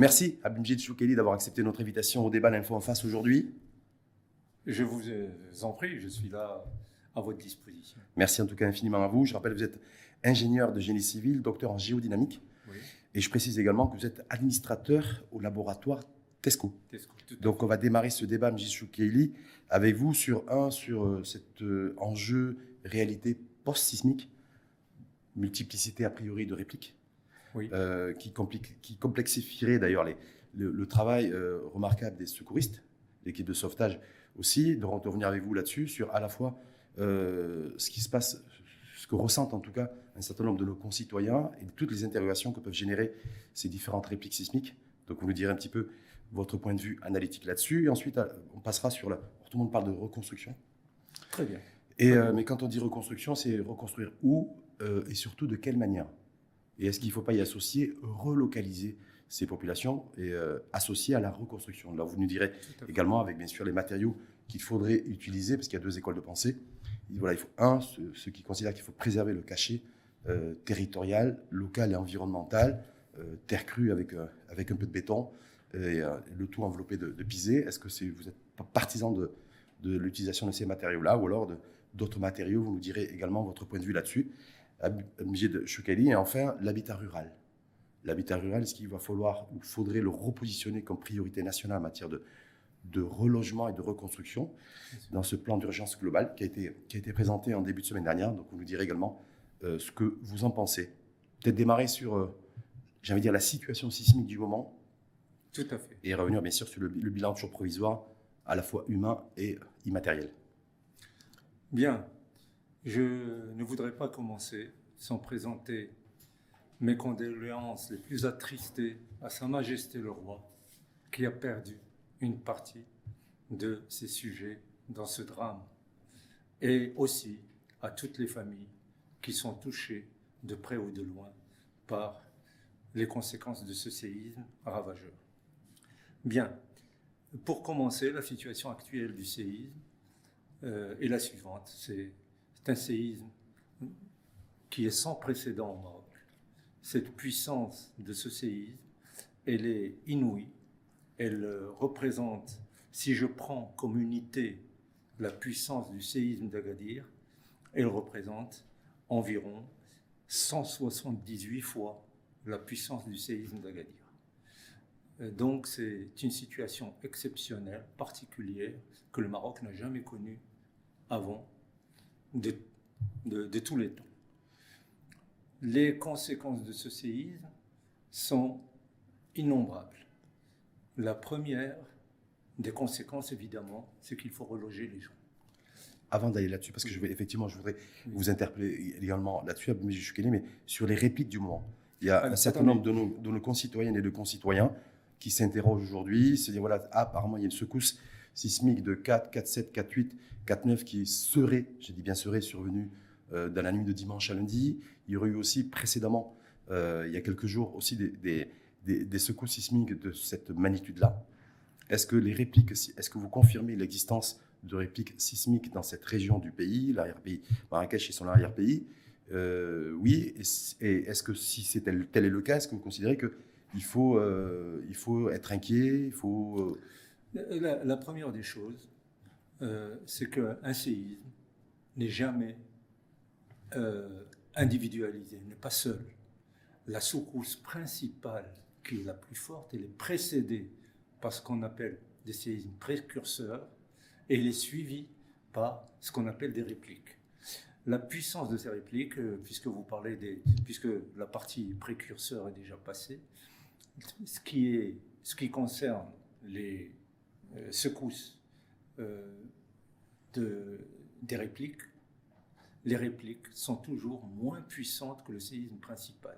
Merci à Abimjid Choukeli d'avoir accepté notre invitation au débat L'Info en face aujourd'hui. Je vous en prie, je suis là à votre disposition. Merci en tout cas infiniment à vous. Je rappelle, vous êtes ingénieur de génie civil, docteur en géodynamique. Et je précise également que vous êtes administrateur au laboratoire Tesco. Donc on va démarrer ce débat, M. Keili, avec vous sur un, sur euh, cet euh, enjeu réalité post-sismique, multiplicité a priori de répliques, euh, qui, qui, complexifierait d'ailleurs le, travail remarquable des secouristes, l'équipe de sauvetage aussi, de revenir avec vous là-dessus, sur à la fois ce qui se passe, ce que ressentent en tout cas un certain nombre de nos concitoyens et toutes les interrogations que peuvent générer ces différentes répliques sismiques. Donc vous nous direz un petit peu votre point de vue analytique là-dessus. Et ensuite, euh, on passera sur la. Tout le monde parle de reconstruction. Très bien. Et, euh, mais quand on dit reconstruction, c'est reconstruire où euh, et surtout de quelle manière? Et est-ce qu'il ne faut pas y associer, relocaliser ces populations et associer à la reconstruction? Là, vous nous direz également, avec bien sûr les matériaux qu'il faudrait utiliser, parce qu'il y a deux écoles de pensée. Voilà, il faut un, ceux, qui considèrent qu'il faut préserver le cachet territorial, local et environnemental, terre crue avec, avec un peu de béton, et euh, le tout enveloppé de, de pisé. Est-ce que vous êtes partisan de, de l'utilisation de ces matériaux-là ou alors d'autres matériaux? Vous nous direz également votre point de vue là-dessus. De Choukali. Et enfin, l'habitat rural. L'habitat rural, est-ce qu'il va falloir ou faudrait le repositionner comme priorité nationale en matière de, de relogement et de reconstruction dans ce plan d'urgence global qui a, été, qui a été présenté en début de semaine dernière. Donc, vous nous direz également euh, ce que vous en pensez. Peut-être démarrer sur, euh, de dire, la situation sismique du moment tout à fait. Et revenir bien sûr sur le, bilan toujours provisoire, à la fois humain et immatériel. Bien. Je ne voudrais pas commencer sans présenter mes condoléances les plus attristées à Sa Majesté le Roi, qui a perdu une partie de ses sujets dans ce drame, et aussi à toutes les familles qui sont touchées de près ou de loin par les conséquences de ce séisme ravageur. Bien. Pour commencer, la situation actuelle du séisme euh, est la suivante. C'est un séisme qui est sans précédent au Maroc. Cette puissance de ce séisme, elle est inouïe. Elle représente, si je prends comme unité la puissance du séisme d'Agadir, elle représente environ 178 fois la puissance du séisme d'Agadir. Euh, donc c'est une situation exceptionnelle, particulière, que le Maroc n'a jamais connue avant de, tous les temps. Les conséquences de ce séisme sont innombrables. La première des conséquences, évidemment, c'est qu'il faut reloger les gens. Avant d'aller là-dessus, parce que je vais, effectivement, je voudrais vous interpeller également là-dessus, mais sur les répliques du moment. Il y a un certain nombre de nos, de nos concitoyennes et de concitoyens qui s'interroge aujourd'hui. C'est-à-dire, voilà, apparemment, il y a une secousse sismique de 4, 4, 7, 4, 8, 4, 9 qui serait, j'ai dit bien serait, survenue euh, dans la nuit de dimanche à lundi. Il y aurait eu aussi précédemment, euh, il y a quelques jours, aussi des, secousses sismiques de cette magnitude-là. Est-ce que les répliques, est-ce que vous confirmez l'existence de répliques sismiques dans cette région du pays, l'arrière-pays Marrakech et son arrière-pays? Euh, Oui. Et, est-ce que si c'est tel, est le cas, est-ce que vous considérez que il faut, faut être inquiet, il faut... la, première des choses, euh, c'est qu'un séisme n'est jamais individualisé, n'est pas seul. La secousse principale, qui est la plus forte, elle est précédée par ce qu'on appelle des séismes précurseurs et elle est suivie par ce qu'on appelle des répliques. La puissance de ces répliques, puisque vous parlez des, puisque la partie précurseur est déjà passée, ce qui, est, ce qui concerne les euh, secousses euh, de, des répliques, les répliques sont toujours moins puissantes que le séisme principal.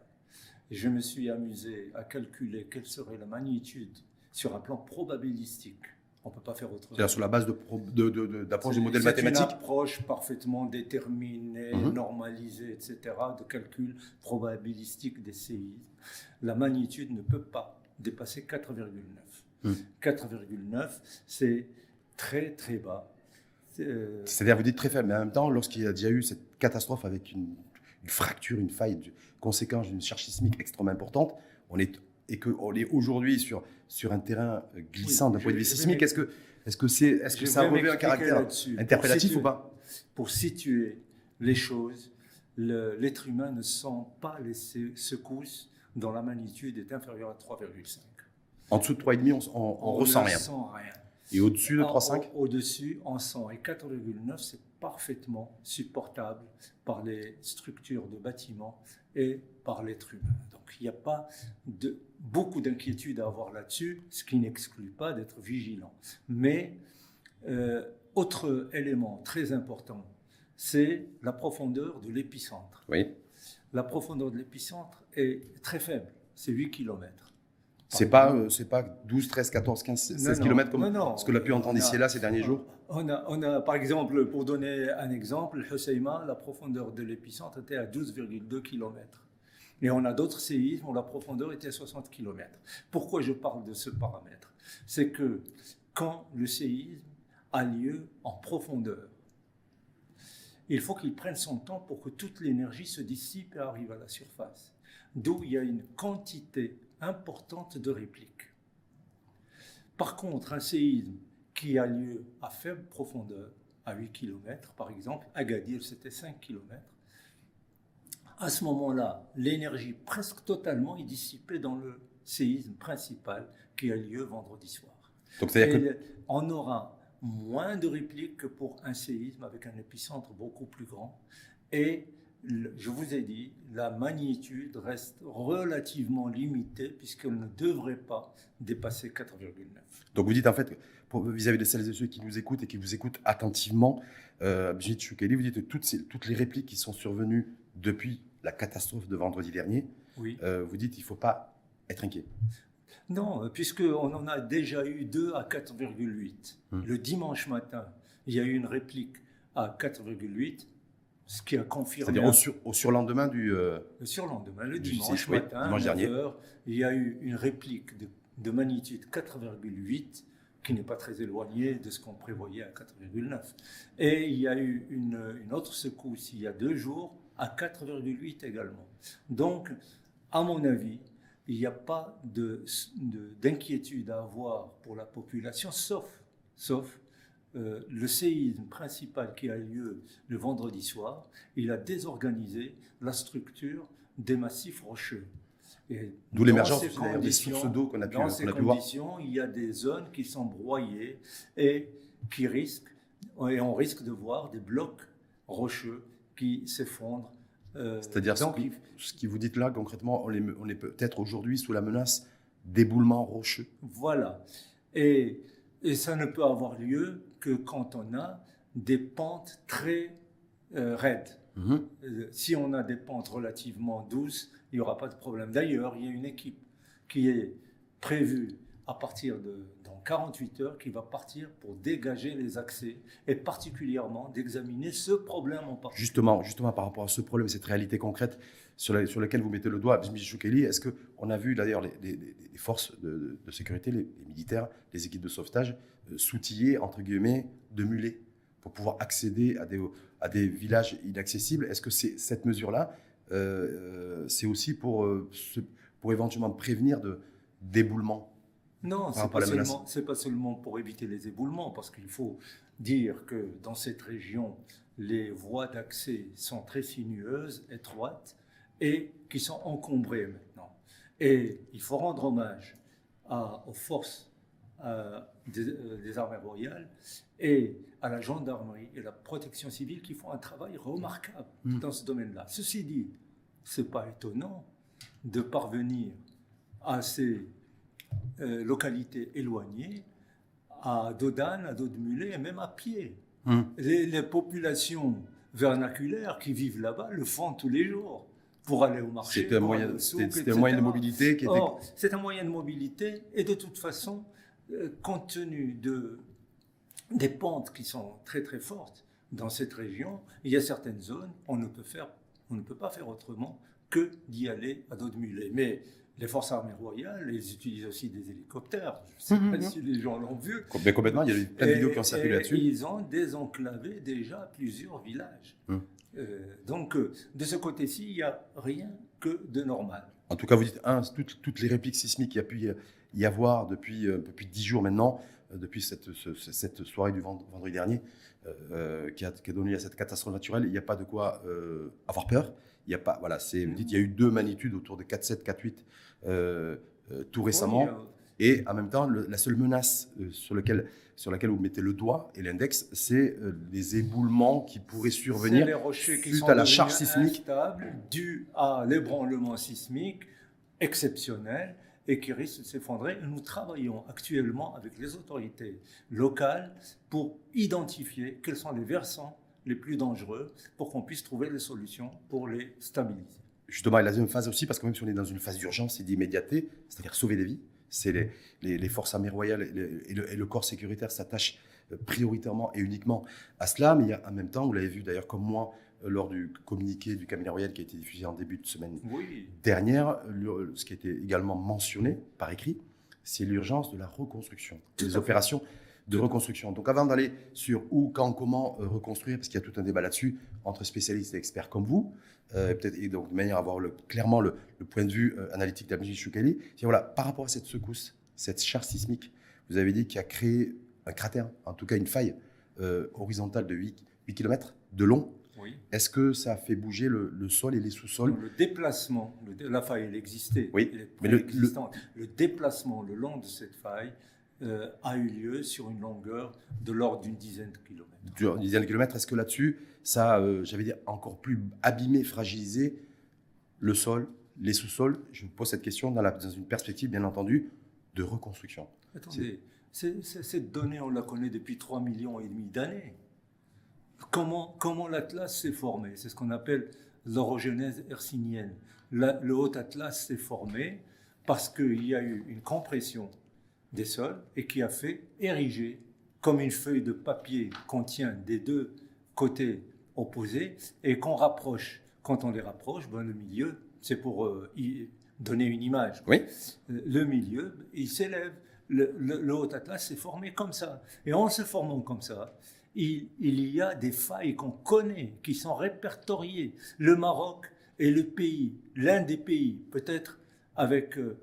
je me suis amusé à calculer quelle serait la magnitude sur un plan probabilistique. On ne peut pas faire autre C'est-à-dire sur la base d'approche de, de, du modèle mathématique C'est une approche parfaitement déterminée, mhm. normalisée, etc., de calcul probabilistique des séismes la magnitude ne peut pas dépasser 4,9. 4,9, hmm. c'est très très bas. Euh, C'est-à-dire, vous dites très faible, mais en même temps, lorsqu'il y a déjà eu cette catastrophe avec une, fracture, une faille, une conséquence d'une charge sismique extrêmement importante, on est et qu'on est aujourd'hui sur, sur un terrain glissant d'un point de vue sismique, est-ce que, est-ce que, c'est, est-ce que ça revêt un caractère interpellatif ou pas? Pour situer les choses, l'être humain ne sent pas les se- secousses dont la magnitude est inférieure à 3,5. En dessous de 3,5, on, on, on ressent rien. Et au-dessus de En- 3,5 au- Au-dessus, on sent. Et 4,9, c'est parfaitement supportable par les structures de bâtiments et par l'être humain. Donc il n'y a pas de, beaucoup d'inquiétude à avoir là-dessus, ce qui n'exclut pas d'être vigilant. Mais euh, autre élément très important, c'est la profondeur de l'épicentre. Oui. La profondeur de l'épicentre est très faible, c'est 8 km. C'est pas, euh, c'est pas 12, 13, 14, 15, 16 km comme non, non. ce que l'on a pu entendre ici et là ces derniers jours On a, on a, par exemple, pour donner un exemple, le Husseima, la profondeur de l'épicentre était à 12,2 km. Et on a d'autres séismes où la profondeur était à 60 km. Pourquoi je parle de ce paramètre? C'est que quand le séisme a lieu en profondeur, il faut qu'il prenne son temps pour que toute l'énergie se dissipe et arrive à la surface. D'où il y a une quantité importante de répliques. Par contre, un séisme qui a lieu à faible profondeur, à 8 km par exemple, Agadir c'était 5 km, à ce moment-là, l'énergie presque totalement est dissipée dans le séisme principal qui a lieu vendredi soir. Donc c'est-à-dire que on aura moins de répliques que pour un séisme avec un épicentre beaucoup plus grand. Et je vous ai dit, la magnitude reste relativement limitée puisqu'elle ne devrait pas dépasser 4,9. Donc vous dites en fait, vis-à-vis de celles et ceux qui nous écoutent et qui vous écoutent attentivement, euh, vous dites que toutes, ces- toutes les répliques qui sont survenues depuis la catastrophe de vendredi dernier, Oui. euh, vous dites qu'il ne faut pas être inquiet. Non, puisqu'on en a déjà eu deux à 4,8. Hmm. Le dimanche matin, il y a eu une réplique à 4,8, ce qui a confirmé C'est-à-dire au, sur- au surlendemain du... euh, le surlendemain, le dimanche 6, oui, matin, dimanche 9 dernier. heures, il y a eu une réplique de, de magnitude 4,8 qui n'est pas très éloignée de ce qu'on prévoyait à 4,9. Et il y a eu une, une autre secousse il y a deux jours à 4,8 également. Donc, à mon avis, il n'y a pas de- de- d'inquiétude à avoir pour la population, sauf, sauf euh, le séisme principal qui a lieu le vendredi soir, il a désorganisé la structure des massifs rocheux. D'où l'émergence des sources d'eau qu'on a pu, Dans ces a pu voir. conditions, il y a des zones qui sont broyées et qui risquent, et on risque de voir des blocs rocheux qui s'effondrent. Euh, C'est-à-dire ce, ce qui vous dites là, concrètement, on est, on est peut-être aujourd'hui sous la menace d'éboulements rocheux. Voilà. Et, et ça ne peut avoir lieu que quand on a des pentes très euh, raides. Mhm. Euh, si on a des pentes relativement douces, il n'y aura pas de problème. D'ailleurs, il y a une équipe qui est prévue à partir de dans 48 heures qui va partir pour dégager les accès et particulièrement d'examiner ce problème en particulier. Justement, justement, par rapport à ce problème, cette réalité concrète sur, la- sur vous mettez le doigt, Choukeli, est-ce qu'on a vu d'ailleurs les, les- les- les forces de, de sécurité, les, les militaires, les équipes de sauvetage, euh, s'outiller, entre guillemets, de mulets pour pouvoir accéder à des, à des villages inaccessibles? Est-ce que c'est, cette mesure-là, euh, euh, c'est aussi pour, se- pour éventuellement prévenir de, d'éboulements Non, c'est pas, seulement, c'est pas seulement pour éviter les éboulements, parce qu'il faut dire que dans cette région, les voies d'accès sont très sinueuses, étroites, et qui sont encombrées maintenant. Et il faut rendre hommage à- aux forces euh, des, euh, des armées royales et à la gendarmerie et la protection civile qui font un travail remarquable Mm. dans ce domaine-là. Ceci dit, c'est pas étonnant de parvenir à ces euh, localités éloignées, à Dodane, à Dodemulé et même à pied. Les, les populations vernaculaires qui vivent là-bas le font tous les jours pour aller au marché. C'était un moyen, aller au souk, c'était- c'était un moyen de mobilité qui était. Or, c'est un moyen de mobilité et de toute façon, euh, compte tenu de, des pentes qui sont très très fortes dans cette région, il y a certaines zones, on ne peut, faire, on ne peut pas faire autrement que d'y aller à dos de mulet. Mais les forces armées royales, ils utilisent aussi des hélicoptères. Je ne sais Mhm, pas si les gens l'ont vu. Mais complètement, il y a eu plein de Et- vidéos qui ont circulé là-dessus. Ils ont désenclavé déjà plusieurs villages. Hum. Euh, donc, euh, de ce côté-ci, il n'y a rien que de normal. En tout cas, vous dites, un, toutes, toutes les répliques sismiques qu'il y a pu y avoir depuis, euh, depuis 10 jours maintenant, euh, depuis cette, cette soirée du vendredi dernier, qui, a, qui, a, donné à cette catastrophe naturelle, il n'y a pas de quoi avoir peur. Il n'y a pas, voilà, c'est, vous dites, il y a eu deux magnitudes autour de 4,7, 4,8 tout récemment. Et en même temps, la seule menace sur, lequel, sur laquelle vous mettez le doigt et l'index, c'est les éboulements qui pourraient survenir les rochers qui suite à la charge sismique. dû à l'ébranlement sismique exceptionnel et qui risque de s'effondrer. Nous travaillons actuellement avec les autorités locales pour identifier quels sont les versants les plus dangereux pour qu'on puisse trouver les solutions pour les stabiliser. Justement, la deuxième phase aussi, parce que même si on est dans une phase d'urgence et d'immédiateté, c'est-à-dire sauver des vies, c'est les, les, forces armées royales et le, et le corps sécuritaire s'attachent euh, prioritairement et uniquement à cela, mais il y a en même temps, vous l'avez vu d'ailleurs comme moi, lors du communiqué du cabinet royal qui a été diffusé en début de semaine dernière, ce qui a été également mentionné par écrit, c'est l'urgence de la reconstruction, des opérations de reconstruction. Donc avant d'aller sur où, quand, comment euh, reconstruire, parce qu'il y a tout un débat là-dessus entre spécialistes et experts comme vous, euh, peut-être et donc de manière à avoir le, clairement le, point de vue euh, analytique d'Amji Choukali, c'est voilà, par rapport à cette secousse, cette charge sismique, vous avez dit qu'il a créé un cratère, en tout cas une faille horizontale de 8, 8 km de long est-ce que ça a fait bouger le, sol et les sous-sols? Le déplacement, la faille, elle existait. Oui, mais le, le, déplacement le long de cette faille euh, a eu lieu sur une longueur de l'ordre d'une dizaine de kilomètres. Une dizaine de kilomètres. Est-ce que là-dessus, ça, euh, j'avais dit, encore plus abîmé, fragilisé le sol, les sous-sols? Je vous pose cette question dans, dans, une perspective, bien entendu, de reconstruction. Attendez, cette donnée, on la connaît depuis 3 millions et demi d'années. Comment, comment l'Atlas s'est formé? C'est ce qu'on appelle l'orogenèse hercynienne. le haut Atlas s'est formé parce qu'il y a eu une compression des sols et qui a fait ériger, comme une feuille de papier contient des deux côtés opposés et qu'on rapproche. Quand on les rapproche, ben, le milieu, c'est pour euh, y donner une image. Oui. Le milieu, il s'élève. Le, le, haut Atlas s'est formé comme ça. Et en se formant comme ça, il, y a des failles qu'on connaît, qui sont répertoriées. Le Maroc est le pays, l'un des pays, peut-être avec euh,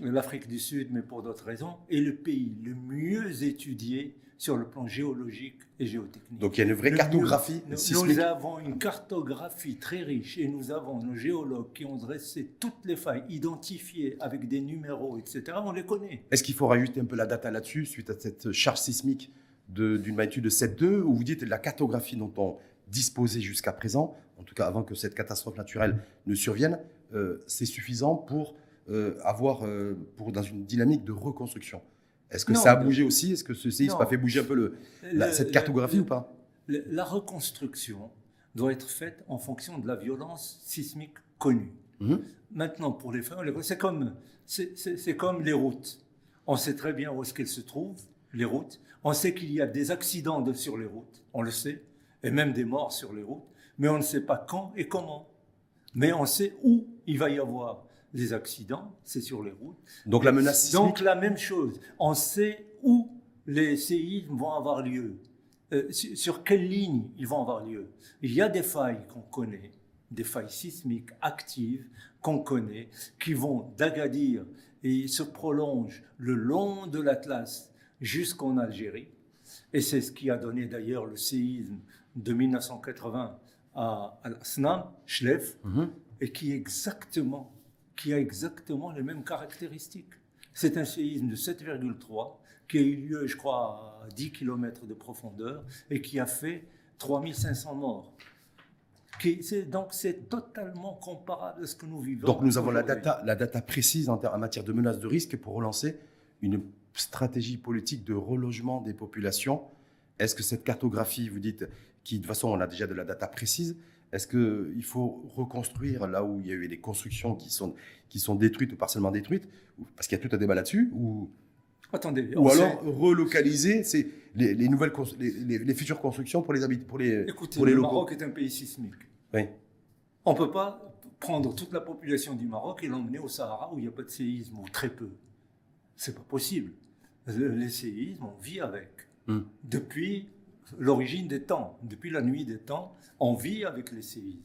l'Afrique du Sud, mais pour d'autres raisons, est le pays le mieux étudié sur le plan géologique et géotechnique. Donc il y a une vraie cartographie nous, avons une cartographie très riche et nous avons nos géologues qui ont dressé toutes les failles, identifiées avec des numéros, etc. On les connaît. Est-ce qu'il faut rajouter un peu la data là-dessus, suite à cette charge sismique d'une magnitude de 7,2, où vous dites la cartographie dont on disposait jusqu'à présent, en tout cas avant que cette catastrophe naturelle ne survienne, euh, c'est suffisant pour avoir, euh, pour dans une dynamique de reconstruction. Est-ce que ça a bougé aussi? Est-ce que ce séisme a fait bouger un peu le, cette cartographie ou pas? La reconstruction doit être faite en fonction de la violence sismique connue. Mmh. Maintenant, pour les femmes, c'est comme, c'est comme les routes. On sait très bien où est-ce qu'elles se trouvent, les routes. On sait qu'il y a des accidents sur les routes, on le sait, et même des morts sur les routes, mais on ne sait pas quand et comment. Mais on sait où il va y avoir des accidents, c'est sur les routes. Donc la menace sismique. Donc la même chose. On sait où les séismes vont avoir lieu, euh, sur quelle ligne ils vont avoir lieu. Il y a des failles qu'on connaît, des failles sismiques actives qu'on connaît, qui vont d'Agadir et se prolongent le long de l'Atlas jusqu'en Algérie. Et c'est ce qui a donné d'ailleurs le séisme de 1980 à Al-Asnam, Schlef, mhm. et qui, exactement, qui a exactement les mêmes caractéristiques. C'est un séisme de 7,3 qui a eu lieu, je crois, à 10 km de profondeur et qui a fait 3500 morts. donc c'est totalement comparable à ce que nous vivons. Donc nous avons la data, la data précise en, en matière de menaces de risque pour relancer une stratégie politique de relogement des populations. Est-ce que cette cartographie, vous dites, qui de toute façon on a déjà de la data précise, est-ce qu'il faut reconstruire là où il y a eu des constructions qui sont, qui sont détruites ou partiellement détruites Parce qu'il y a tout un débat là-dessus ou, Attendez, ou alors relocaliser les, les, nouvelles, les, futures constructions pour les habitants pour les, Écoutez, pour les le locaux. Maroc est un pays sismique. Oui. On ne peut pas prendre toute la population du Maroc et l'emmener au Sahara où il n'y a pas de séisme ou très peu. C'est pas possible. Les séismes, on vit avec. Hmm. Depuis l'origine des temps, depuis la nuit des temps, on vit avec les séismes.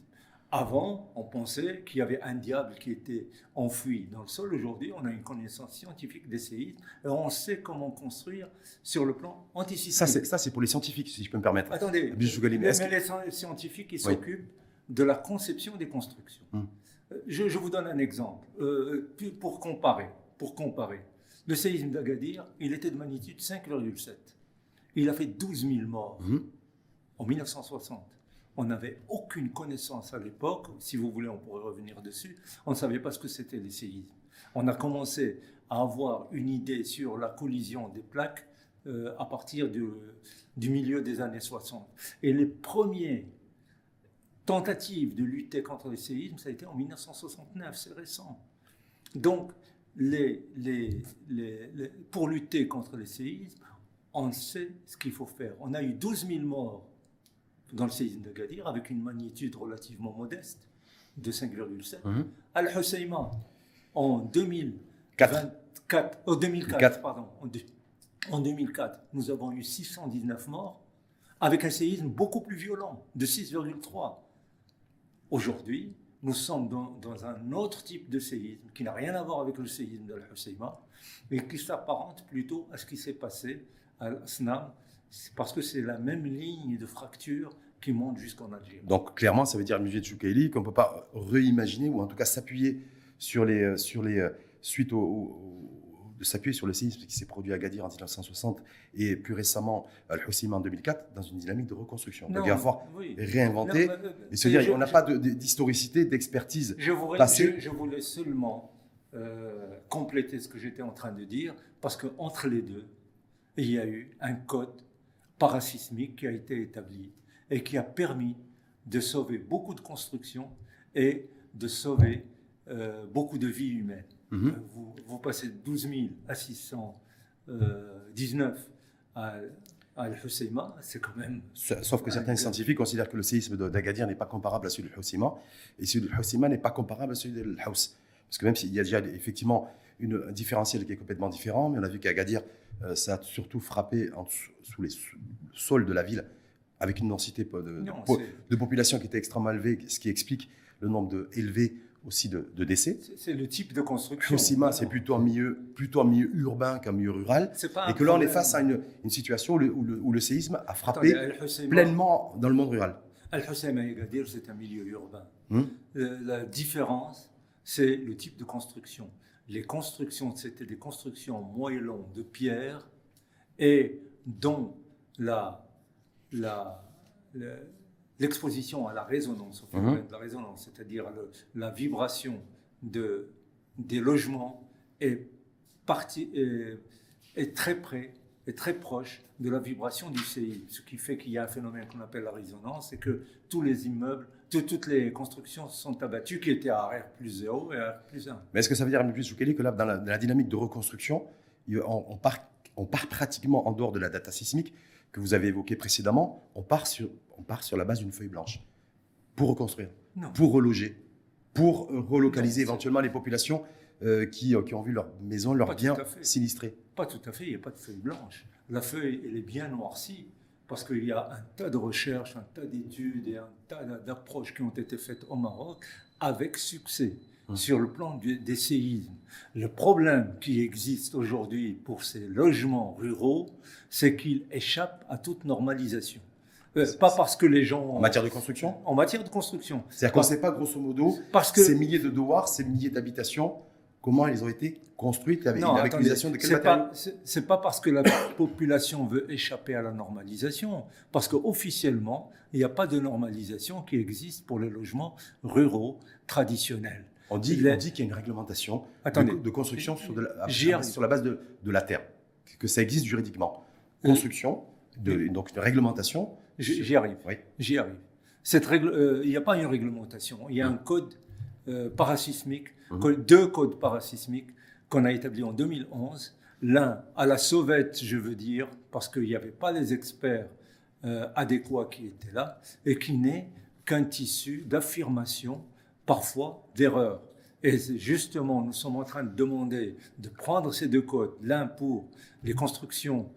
Avant, on pensait qu'il y avait un diable qui était enfoui dans le sol. Aujourd'hui, on a une connaissance scientifique des séismes et on sait comment construire sur le plan antisismique. Ça, c'est, pour les scientifiques, si je peux me permettre. Attendez, mais les scientifiques, ils s'occupent de la conception des constructions. Hum. Euh, Je, je vous donne un exemple euh, pour comparer. Pour comparer, le séisme d'Agadir, il était de magnitude 5,7. Il a fait 12 000 morts Mhm. en 1960. On n'avait aucune connaissance à l'époque. Si vous voulez, on pourrait revenir dessus. On ne savait pas ce que c'était les séismes. On a commencé à avoir une idée sur la collision des plaques euh, à partir du, du milieu des années 60. Et les premières tentatives de lutter contre les séismes, ça a été en 1969, c'est récent. Donc, les, les- les- les- pour lutter contre les séismes, on sait ce qu'il faut faire. On a eu 12 000 morts dans le séisme d'Agadir avec une magnitude relativement modeste de 5,7. Mhm. Al-Husseima, en 4. 2024, oh, 2004, Quatre. pardon, en, deux- en 2004, nous avons eu 619 morts avec un séisme beaucoup plus violent, de 6,3. Aujourd'hui, nous sommes dans, dans un autre type de séisme qui n'a rien à voir avec le séisme d'Al-Husseima, mais qui s'apparente plutôt à ce qui s'est passé à Snam, parce que c'est la même ligne de fracture qui monte jusqu'en Algérie. Donc clairement, ça veut dire, M. Choukaili, qu'on ne peut pas réimaginer ou en tout cas s'appuyer sur les, euh, sur les euh, suite au, au- de s'appuyer sur le séisme qui s'est produit à Gadir en 1960 et plus récemment à Al-Husseima en 2004 dans une dynamique de reconstruction. Donc il va falloir oui. réinventer Non, mais, euh, et se dire, je- on n'a pas de- d'historicité, d'expertise. Je voulais, passé. je, je voulais seulement euh, compléter ce que j'étais en train de dire, parce qu'entre les deux, il y a eu un code parasismique qui a été établi et qui a permis de sauver beaucoup de constructions et de sauver euh, beaucoup de vies humaines. Mhm. Euh, Vous, vous passez de 12 000 à 619 à, à Al-Husseima, c'est quand même Sauf que certains scientifiques considèrent que le séisme d'Agadir n'est pas comparable à celui de Houssima, et celui de Houssima n'est pas comparable à celui de Haus. Parce que même s'il y a déjà effectivement une, un différentiel qui est complètement différent, mais on a vu qu'à Agadir, euh, ça a surtout frappé en dessous- sous les sous- le sol de la ville, avec une densité de, de Non, po- c'est- de population qui était extrêmement élevée, ce qui explique le nombre de, élevé aussi de, de décès. c'est- le type de construction. Houssima, c'est plutôt un milieu, plutôt un milieu urbain qu'un milieu rural. Pas Et que là, on est face à une, une situation où le, où le- où le séisme a frappé Attendez, pleinement dans le monde rural. Agadir, c'est un milieu urbain. Hmm. Euh, La différence, c'est le type de construction. Les constructions, c'était des constructions moellons de pierre et dont la, la, le- l'exposition à la résonance, au phénomène de la résonance, c'est-à-dire la vibration de, des logements est, parti, est, est très près, est très proche de la vibration du séisme, ce qui fait qu'il y a un phénomène qu'on appelle la résonance et que tous les immeubles, toutes les constructions sont abattues qui étaient à R plus 0 et R plus 1. Mais est-ce que ça veut dire, M. Choukeli, que là, dans la, dans la dynamique de reconstruction, on, on part, on part pratiquement en dehors de la data sismique que vous avez évoquée précédemment, on part sur, on part sur la base d'une feuille blanche pour reconstruire, Non. pour reloger, pour euh, relocaliser Non, éventuellement les populations euh, qui, euh, qui ont vu leur maison, leurs biens sinistrés. Pas tout à fait, il n'y a pas de feuille blanche. La feuille, elle est bien noircie parce qu'il y a un tas de recherches, un tas d'études et un tas d'approches qui ont été faites au Maroc avec succès Hum. sur le plan du- des séismes. Le problème qui existe aujourd'hui pour ces logements ruraux, c'est qu'ils échappent à toute normalisation. Euh, pas parce que les gens... En matière de construction? En matière de construction. C'est-à-dire qu'on ne sait pas, grosso modo, Parce que... ces milliers de douars, ces milliers d'habitations, comment elles ont été construites avec, Non, l'utilisation de quel c'est matériau pas, c'est- pas parce que la population veut échapper à la normalisation, parce qu'officiellement, il n'y a pas de normalisation qui existe pour les logements ruraux traditionnels. On dit, qu'il y a une réglementation Attendez. de, de construction sur, de la, sur base de, de la terre, que ça existe juridiquement. Construction, de, donc une réglementation. J'y arrive. Oui. J'y arrive. Cette règle, euh, il n'y a pas une réglementation, il y a un code euh, parasismique, Mhm. co- deux codes parasismiques qu'on a établis en 2011. L'un à la sauvette, je veux dire, parce qu'il n'y avait pas les experts euh, adéquats qui étaient là, et qui n'est qu'un tissu d'affirmation, parfois d'erreur. Et justement, nous sommes en train de demander de prendre ces deux codes, l'un pour les constructions,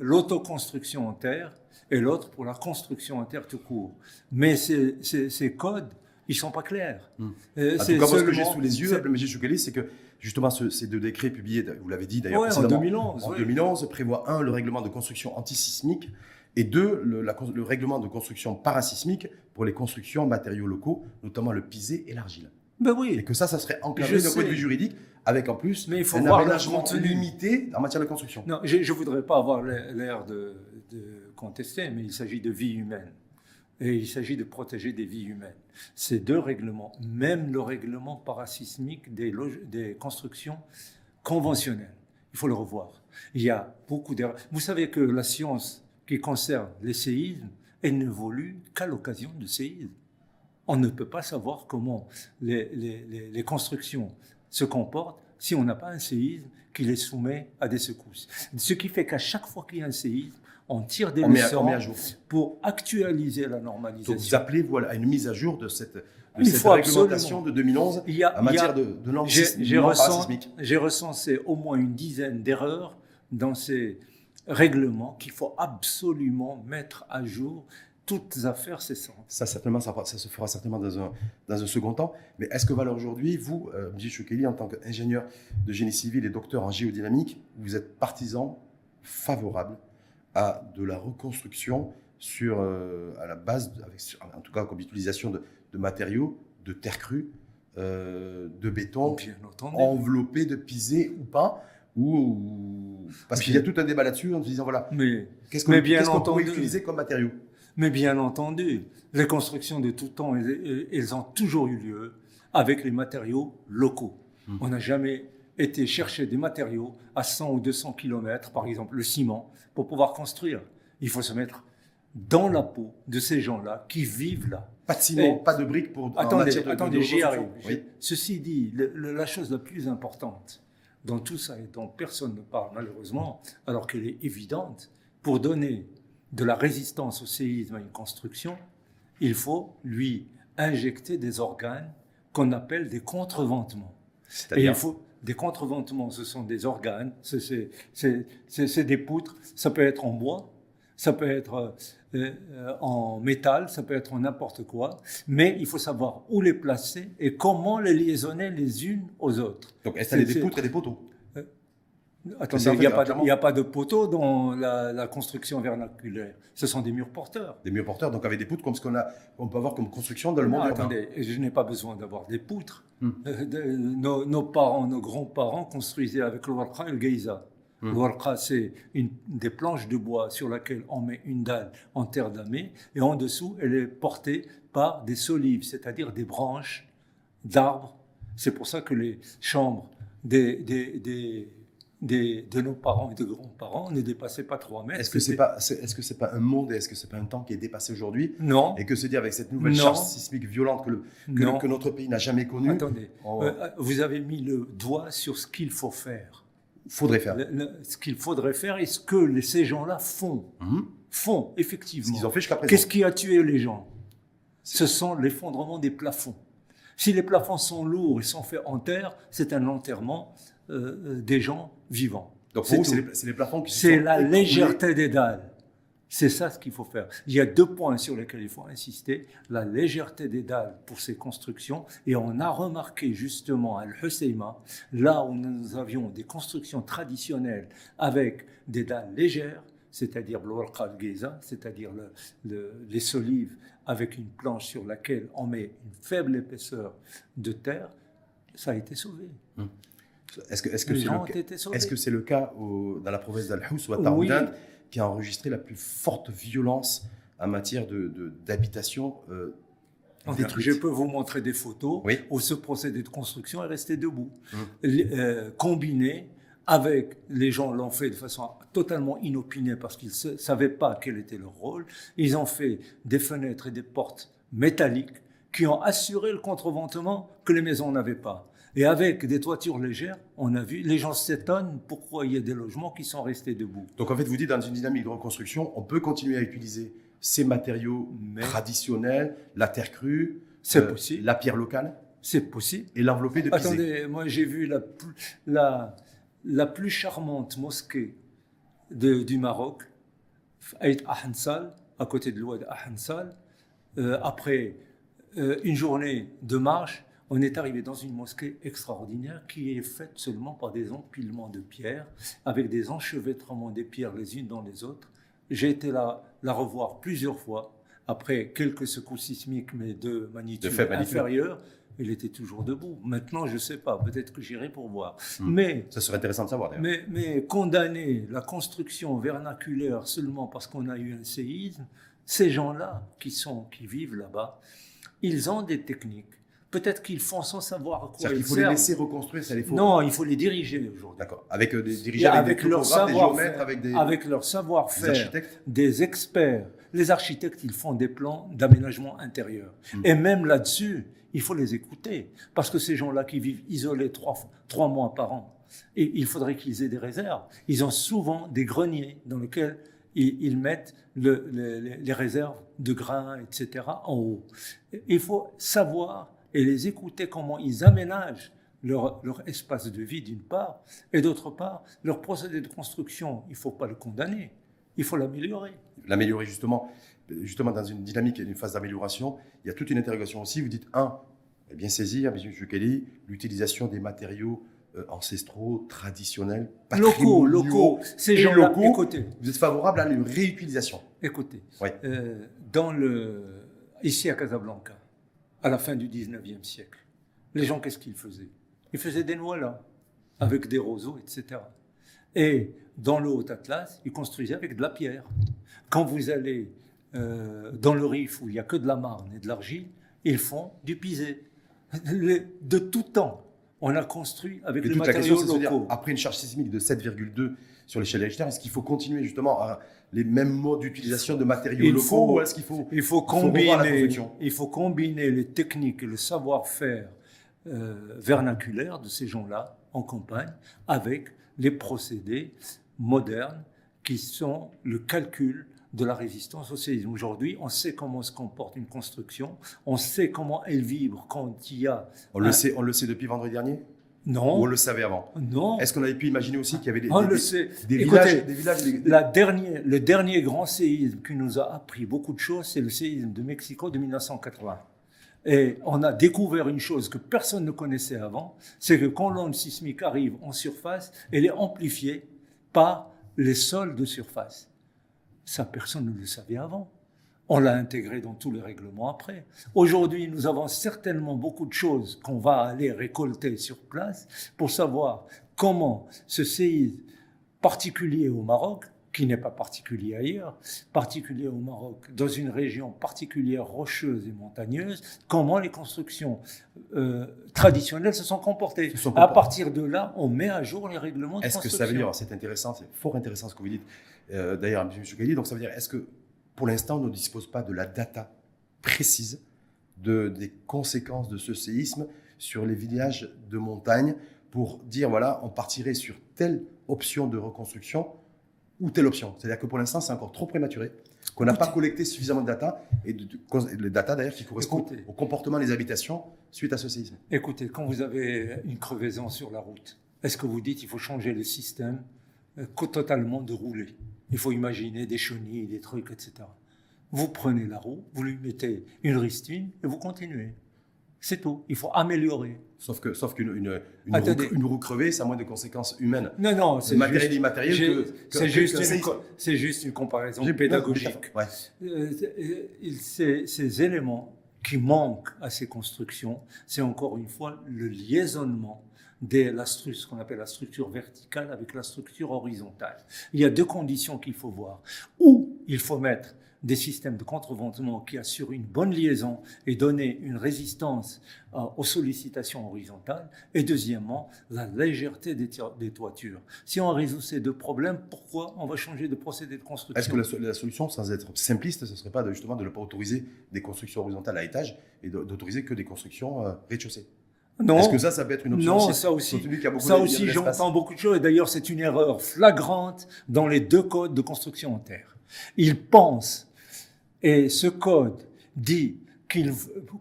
l'autoconstruction en terre, et l'autre pour la construction en terre tout court. Mais ces, ces- ces codes, ils sont pas clairs. Euh, En c'est tout cas, moi, ce que j'ai sous les yeux, Choukali, c'est que justement ce- ces deux décrets publiés, vous l'avez dit d'ailleurs Ouais, en précédemment, 2011. en oui. 2011 prévoit un le règlement de construction antisismique et deux le, la le règlement de construction parasismique pour les constructions en matériaux locaux, notamment le pisé et l'argile. Ben Et oui, que ça, ça serait encadré d'un point de vue juridique, avec en plus Mais il faut un voir le aménagement limité en matière de construction. non, je ne voudrais pas avoir l'air de, de contester, mais il s'agit de vie humaine. Et il s'agit de protéger des vies humaines. Ces deux règlements, même le règlement parasismique des, constructions conventionnelles, il faut le revoir. Il y a beaucoup d'erreurs. Vous savez que la science qui concerne les séismes, elle n'évolue qu'à l'occasion de séismes. On ne peut pas savoir comment les- les constructions se comportent si on n'a pas un séisme qui les soumet à des secousses. Ce qui fait qu'à chaque fois qu'il y a un séisme, on tire des On met, à, leçons on met à jour. pour actualiser la Donc vous normalisation. appelez voilà, à une mise à jour de cette, de Il cette réglementation absolument. de 2011 Il y a- en il y a- matière de, de normes J'ai recensé, au moins une dizaine d'erreurs dans ces règlements qu'il faut absolument mettre à jour, toutes affaires cessantes. Ça, certainement, ça, ça se fera certainement dans un, dans un second temps. Mais est-ce que, Valeur, aujourd'hui, vous, euh, M. Choukeli, en tant qu'ingénieur de génie civil et docteur en géodynamique, vous êtes partisan favorable à de la reconstruction sur, euh, à la base, avec, sur- en tout cas comme utilisation de, de matériaux, de terre crue, euh, de béton, enveloppé de pisé ou pas ou, ou- Parce qu'il y a tout un débat là-dessus en se disant, voilà, Mais, qu'est-ce qu'on qu'est-ce qu'on pourrait entendu. utiliser comme matériau mais bien entendu, les constructions de tout temps, elles, elles ont toujours eu lieu avec les matériaux locaux. Hmm. On n'a jamais été chercher des matériaux à 100 ou 200 km, par exemple le ciment, pour pouvoir construire. Il faut se mettre dans la peau de ces gens-là qui vivent là. Pas de ciment, Et- pas de briques pour en Attendez, matière de- de- attendez, de j'y arrive. Oui. Ceci dit, le- le- la chose la plus importante dans tout ça et dont personne ne parle malheureusement, alors qu'elle est évidente, pour donner de la résistance au séisme à une construction, il faut lui injecter des organes qu'on appelle des contreventements. Et il faut des contreventements, ce sont des organes, c'est- des poutres, ça peut être en bois, ça peut être euh, euh, en métal, ça peut être en n'importe quoi, mais il faut savoir où les placer et comment les liaisonner les unes aux autres. Donc installer c'est- des poutres et des poteaux. Attendez, ça, en il n'y a, pas de- clairement. il n'y a pas de poteau dans la, la construction vernaculaire, ce sont des murs porteurs. Des murs porteurs, donc avec des poutres comme ce qu'on a, on peut avoir comme construction dans le Non, monde urbain. attendez, je n'ai pas besoin d'avoir des poutres. Hmm. Euh, nos, nos parents, nos grands-parents construisaient avec le warqa et le geyza. Hmm. Le warqa, c'est des planches de bois sur laquelle on met une dalle en terre damée, et en dessous, elle est portée par des solives, c'est-à-dire des branches d'arbres. C'est pour ça que les chambres des, des, des, des- de nos parents et de grands-parents ne dépassaient pas 3 mètres. Est-ce que c'est pas, que c'est pas un monde et est-ce que c'est pas un temps qui est dépassé aujourd'hui? Non, et que se dire avec cette nouvelle Non. charge sismique violente que, le- que, non. que notre pays n'a jamais connue, Attendez, on- Euh, vous avez mis le doigt sur ce qu'il faut faire. faudrait faire. Le- le- ce qu'il faudrait faire et ce que les- ces gens-là font. Mhm. Font, Ce effectivement. qu'ils ont fait jusqu'à présent. Qu'est-ce qui a tué les gens? Ce sont l'effondrement des plafonds. Si les plafonds sont lourds et sont faits en terre, c'est un enterrement euh, euh, des gens vivants. Donc c'est pour vous, c'est tout. les, plafonds qui C'est la écroulés. légèreté des dalles. C'est ça ce qu'il faut faire. Il y a deux points sur lesquels il faut insister. La légèreté des dalles pour ces constructions. Et on a remarqué justement à Al-Husseima, là où nous avions des constructions traditionnelles avec des dalles légères, c'est-à-dire warqa al-geza, c'est-à-dire le- le- les solives avec une planche sur laquelle on met une faible épaisseur de terre, ça a été sauvé. Que est-ce que c'est le, que c'est cas au- dans la province d'Al-Hous ou à Oui. Taroudant qui a enregistré la plus forte violence en matière de- de- d'habitation euh, Enfin, je peux vous montrer des photos Oui. où ce procédé de construction est resté debout. Mmh. Les- euh, combiné avec, les gens l'ont fait de façon totalement inopinée parce qu'ils ne savaient pas quel était leur rôle. Ils ont fait des fenêtres et des portes métalliques qui ont assuré le contreventement que les maisons n'avaient pas. Et avec des toitures légères, on a vu, les gens s'étonnent pourquoi il y a des logements qui sont restés debout. Donc en fait, vous dites dans une dynamique de reconstruction, on peut continuer à utiliser ces matériaux Mais- traditionnels, la terre crue, C'est euh, possible. la pierre locale C'est possible. et l'envelopper de pisé. Attendez, moi j'ai vu la, plus- la, la plus charmante mosquée de- du Maroc, Aït Ahansal, à côté de l'oued Ahansal. Euh, après euh, une journée de marche, on est arrivé dans une mosquée extraordinaire qui est faite seulement par des empilements de pierres, avec des enchevêtrements des pierres les unes dans les autres. J'ai été là la revoir plusieurs fois, après quelques secousses sismiques, mais de magnitude inférieure. Il était toujours debout. Maintenant, je ne sais pas, peut-être que j'irai pour voir. Hmm. Mais, Ça serait intéressant de savoir mais, mais condamner la construction vernaculaire seulement parce qu'on a eu un séisme, ces gens-là qui, sont, qui vivent là-bas, ils ont des techniques Peut-être qu'ils font sans savoir à quoi ils Il faut les laisser reconstruire, ça les faut. Non, il faut les diriger aujourd'hui. D'accord. Avec euh, des dirigeants, avec, leur savoir avec des avec leur savoir-faire, des, experts. Les architectes, ils font des plans d'aménagement intérieur. Hmm. Et même là-dessus, il faut les écouter, parce que ces gens-là qui vivent isolés trois, trois mois par an, et il faudrait qu'ils aient des réserves. Ils ont souvent des greniers dans lesquels ils, mettent le, les réserves de grains, etc., en haut. Il faut savoir et les écouter comment ils aménagent leur, leur espace de vie d'une part, et d'autre part, leur procédé de construction, il ne faut pas le condamner, il faut l'améliorer. L'améliorer justement, justement dans une dynamique et une phase d'amélioration, il y a toute une interrogation aussi. Vous dites, un, eh bien saisir, M. Kelly, l'utilisation des matériaux euh, ancestraux, traditionnels, locaux, locaux, ces gens locaux. Écoutez, vous êtes favorable à une réutilisation. Écoutez, euh, dans le, ici à Casablanca, à la fin du 19e siècle. Les gens, qu'est-ce qu'ils faisaient? Ils faisaient des noix là, avec des roseaux, etc. Et dans le Haut-Atlas, ils construisaient avec de la pierre. Quand vous allez euh, dans le Rif, où il n'y a que de la marne et de l'argile, ils font du pisé. De tout temps, on a construit avec des matériaux locaux. après une charge sismique de 7,2 sur l'échelle Richter, est-ce qu'il faut continuer justement à les mêmes modes d'utilisation de matériaux il locaux faut, est-ce qu'il faut, il faut combiner, il faut combiner les techniques et le savoir-faire euh, vernaculaire de ces gens-là en campagne avec les procédés modernes qui sont le calcul de la résistance au séisme. Aujourd'hui, on sait comment se comporte une construction, on sait comment elle vibre quand il y a... On, le, sait, on le sait depuis vendredi dernier non. Ou on le savait avant Non. Est-ce qu'on avait pu imaginer aussi qu'il y avait des, on le sait. des villages, des villages La dernière, Le dernier grand séisme qui nous a appris beaucoup de choses, c'est le séisme de Mexico de 1980. Et on a découvert une chose que personne ne connaissait avant, c'est que quand l'onde sismique arrive en surface, elle est amplifiée par les sols de surface. Ça, personne ne le savait avant. On l'a intégré dans tous les règlements après. Aujourd'hui, nous avons certainement beaucoup de choses qu'on va aller récolter sur place pour savoir comment ce séisme particulier au Maroc, qui n'est pas particulier ailleurs, particulier au Maroc, dans une région particulière rocheuse et montagneuse, comment les constructions euh, traditionnelles se sont comportées. à partir de là, on met à jour les règlements de. Est-ce que ça veut dire, c'est intéressant, c'est fort intéressant ce que vous dites, euh, d'ailleurs, M. Choukali, donc ça veut dire, est-ce que pour l'instant, on ne dispose pas de la data précise de, des conséquences de ce séisme sur les villages de montagne pour dire, voilà, on partirait sur telle option de reconstruction ou telle option? C'est-à-dire que pour l'instant, c'est encore trop prématuré, qu'on n'a pas collecté suffisamment de data, et de, les data d'ailleurs qui correspondent au comportement des habitations suite à ce séisme. Écoutez, quand vous avez une crevaison sur la route, est-ce que vous dites qu'il faut changer le système euh, totalement de rouler? Il faut imaginer des chenilles, des trucs, etc. Vous prenez la roue, vous lui mettez une ristine et vous continuez. C'est tout. Il faut améliorer. Sauf que, sauf qu'une une, une, roue, crevée, ça a moins de conséquences humaines. Non, non, c'est matériel immatériel que, c'est juste, une, juste une comparaison pédagogique. Ouais. Euh, ces, ces éléments qui manquent à ces constructions, c'est encore une fois le liaisonnement la ce qu'on appelle la structure verticale avec la structure horizontale. Il y a deux conditions qu'il faut voir. Ou il faut mettre des systèmes de contreventement qui assurent une bonne liaison et donner une résistance euh, aux sollicitations horizontales. Et deuxièmement, la légèreté des, toitures. Si on résout ces deux problèmes, pourquoi on va changer de procédé de construction? Est-ce que la, solution, sans être simpliste, ce ne serait pas justement de ne pas autoriser des constructions horizontales à étage et d'autoriser que des constructions euh, rez-de-chaussée? Non. Est-ce que ça, ça peut être une option Non, ça aussi. Ça aussi, j'entends beaucoup de choses. Et d'ailleurs, c'est une erreur flagrante dans les deux codes de construction en terre. Ils pensent, et ce code dit qu'il,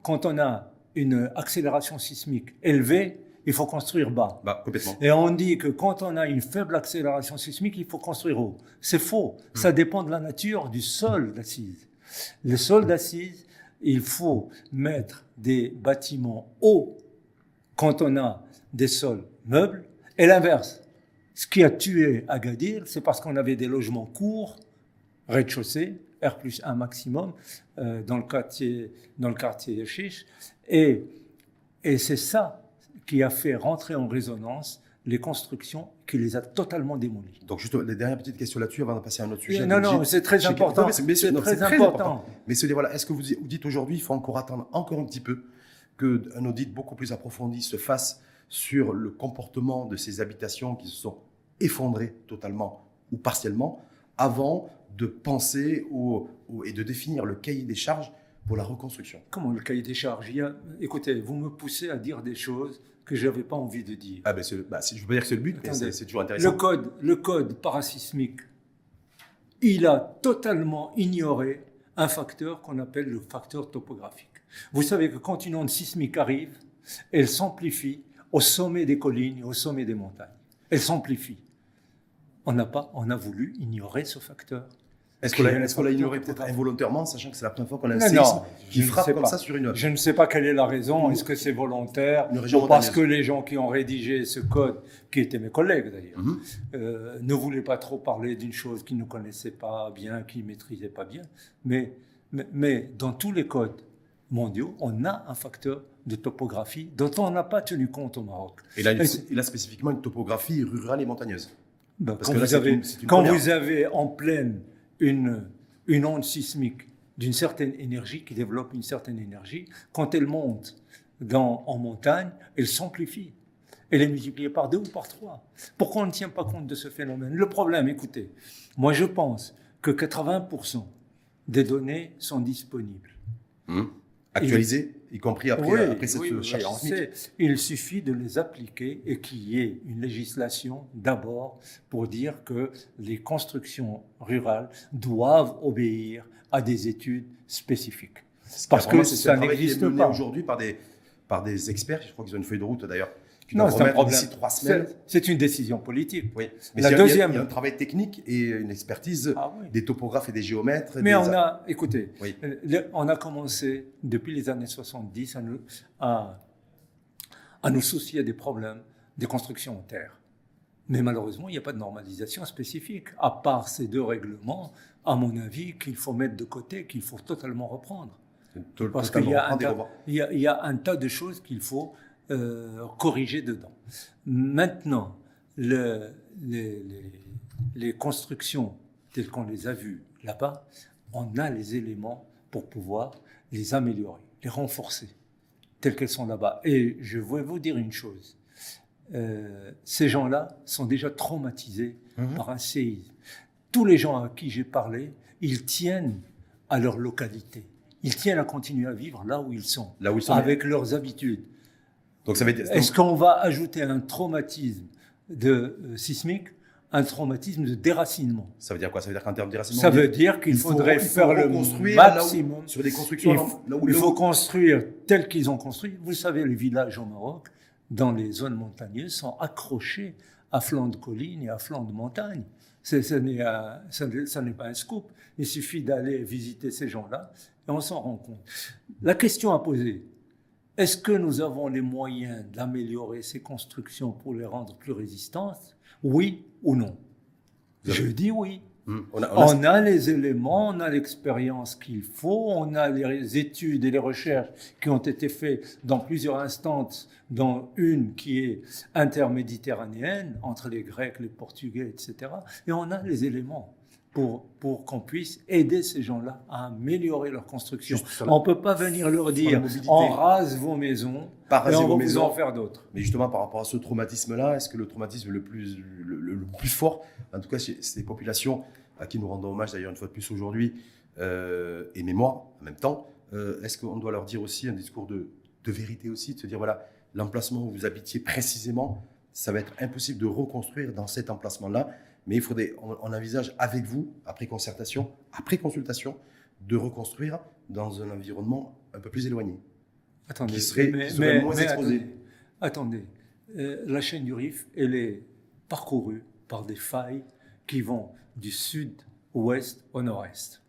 quand on a une accélération sismique élevée, il faut construire bas. Bah, complètement. Et on dit que quand on a une faible accélération sismique, il faut construire haut. C'est faux. Hmm. Ça dépend de la nature du sol d'assise. Le sol d'assise, il faut mettre des bâtiments hauts quand on a des sols meubles, et l'inverse. Ce qui a tué Agadir, c'est parce qu'on avait des logements courts, rez-de-chaussée, R plus 1 maximum, euh, dans le quartier, dans le quartier de Chiche. Et, et c'est ça qui a fait rentrer en résonance les constructions qui les a totalement démolies. Donc, juste les dernières petites questions là-dessus avant de passer à un autre sujet. Non, non, c'est très important. Mais c'est très, important. Mais c'est voilà, est-ce que vous dites aujourd'hui, il faut encore attendre encore un petit peu qu'un audit beaucoup plus approfondi se fasse sur le comportement de ces habitations qui se sont effondrées totalement ou partiellement avant de penser au, et de définir le cahier des charges pour la reconstruction. Comment le cahier des charges? Il y a, Écoutez, vous me poussez à dire des choses que je n'avais pas envie de dire. Ah ben, bah, je veux dire que c'est le but, mais c'est toujours intéressant. Le code, le code parasismique, il a totalement ignoré un facteur qu'on appelle le facteur topographique. Vous savez que quand une onde sismique arrive, elle s'amplifie au sommet des collines au sommet des montagnes. Elle s'amplifie. On n'a pas, on a voulu ignorer ce facteur. Est-ce qu'on l'a ignoré peut-être involontairement, sachant que c'est la première fois qu'on a un séisme qui frappe comme ça sur une... Je ne sais pas quelle est la raison. Est-ce que c'est volontaire ou parce que les gens qui ont rédigé ce code, qui étaient mes collègues d'ailleurs, mhm. euh, ne voulaient pas trop parler d'une chose qu'ils ne connaissaient pas bien, qu'ils ne maîtrisaient pas bien. Mais, mais, mais dans tous les codes mondiaux, on a un facteur de topographie dont on n'a pas tenu compte au Maroc. Et là, il a spécifiquement une topographie rurale et montagneuse. Ben, quand, vous, avez, quand vous avez en pleine une, une onde sismique d'une certaine énergie, qui développe une certaine énergie, quand elle monte dans, en montagne, elle s'amplifie. Elle est multipliée par deux ou par trois. Pourquoi on ne tient pas compte de ce phénomène? Le problème, écoutez, moi je pense que 80% des données sont disponibles. Hum. Actualisées y compris après, après cette oui, Il suffit de les appliquer et qu'il y ait une législation d'abord pour dire que les constructions rurales doivent obéir à des études spécifiques. Parce que ça n'existe pas aujourd'hui par des par des experts. Je crois qu'ils ont une feuille de route d'ailleurs non, c'est un problème. trois semaines. C'est une décision politique. Oui. Mais la deuxième, il y, a, un travail technique et une expertise ah des topographes et des géomètres. Mais on a, écoutez, on a commencé depuis les années 70 à nous, à, à nous soucier des problèmes des constructions en terre. Mais malheureusement, il n'y a pas de normalisation spécifique, à part ces deux règlements, à mon avis, qu'il faut mettre de côté, qu'il faut totalement reprendre. Parce qu'il y, y, y, a un tas de choses qu'il faut euh, corriger dedans. Maintenant, le, les, les, constructions telles qu'on les a vues là-bas, on a les éléments pour pouvoir les améliorer, les renforcer, telles qu'elles sont là-bas. Et je vais vous dire une chose. Euh, ces gens-là sont déjà traumatisés mhm. par un séisme. Tous les gens à qui j'ai parlé, ils tiennent à leur localité. Ils tiennent à continuer à vivre là où ils sont, là où ils sont avec leurs habitudes. Donc ça Est-ce qu'on va ajouter un traumatisme de euh, sismique un traumatisme de déracinement? Ça veut dire quoi? Ça veut dire qu'en termes de déracinement, ça veut dire qu'il faudrait faire le maximum sur des constructions. Il, il faut construire tel qu'ils ont construit. Vous savez, les villages au Maroc, dans les zones montagneuses, sont accrochés à flanc de collines et à flanc de montagne. Ce n'est pas un scoop. Il suffit d'aller visiter ces gens-là et on s'en rend compte. La question à poser, est-ce que nous avons les moyens d'améliorer ces constructions pour les rendre plus résistantes? Oui ou non? Je dis oui. Hmm. On, a, les éléments, on a l'expérience qu'il faut, on a les études et les recherches qui ont été faites dans plusieurs instances, dont une qui est interméditerranéenne, entre les Grecs, les Portugais, etc. Et on a les éléments pour, pour qu'on puisse aider ces gens-là à améliorer leur construction. On ne peut pas venir leur dire on rase vos maisons et on va vous en faire d'autres. Mais justement, par rapport à ce traumatisme-là, est-ce que le traumatisme le plus, le, plus fort, en tout cas, c'est des populations à qui nous rendons hommage d'ailleurs une fois de plus aujourd'hui, euh, et mémoire en même temps, euh, est-ce qu'on doit leur dire aussi un discours de, de vérité aussi, de se dire voilà, l'emplacement où vous habitiez précisément, ça va être impossible de reconstruire dans cet emplacement-là mais il faudrait, on, envisage avec vous, après concertation, après consultation, de reconstruire dans un environnement un peu plus éloigné. Attendez, qui serait, mais, moins exposé. Attendez, euh, la chaîne du Rif, elle est parcourue par des failles qui vont du sud-ouest au nord-est,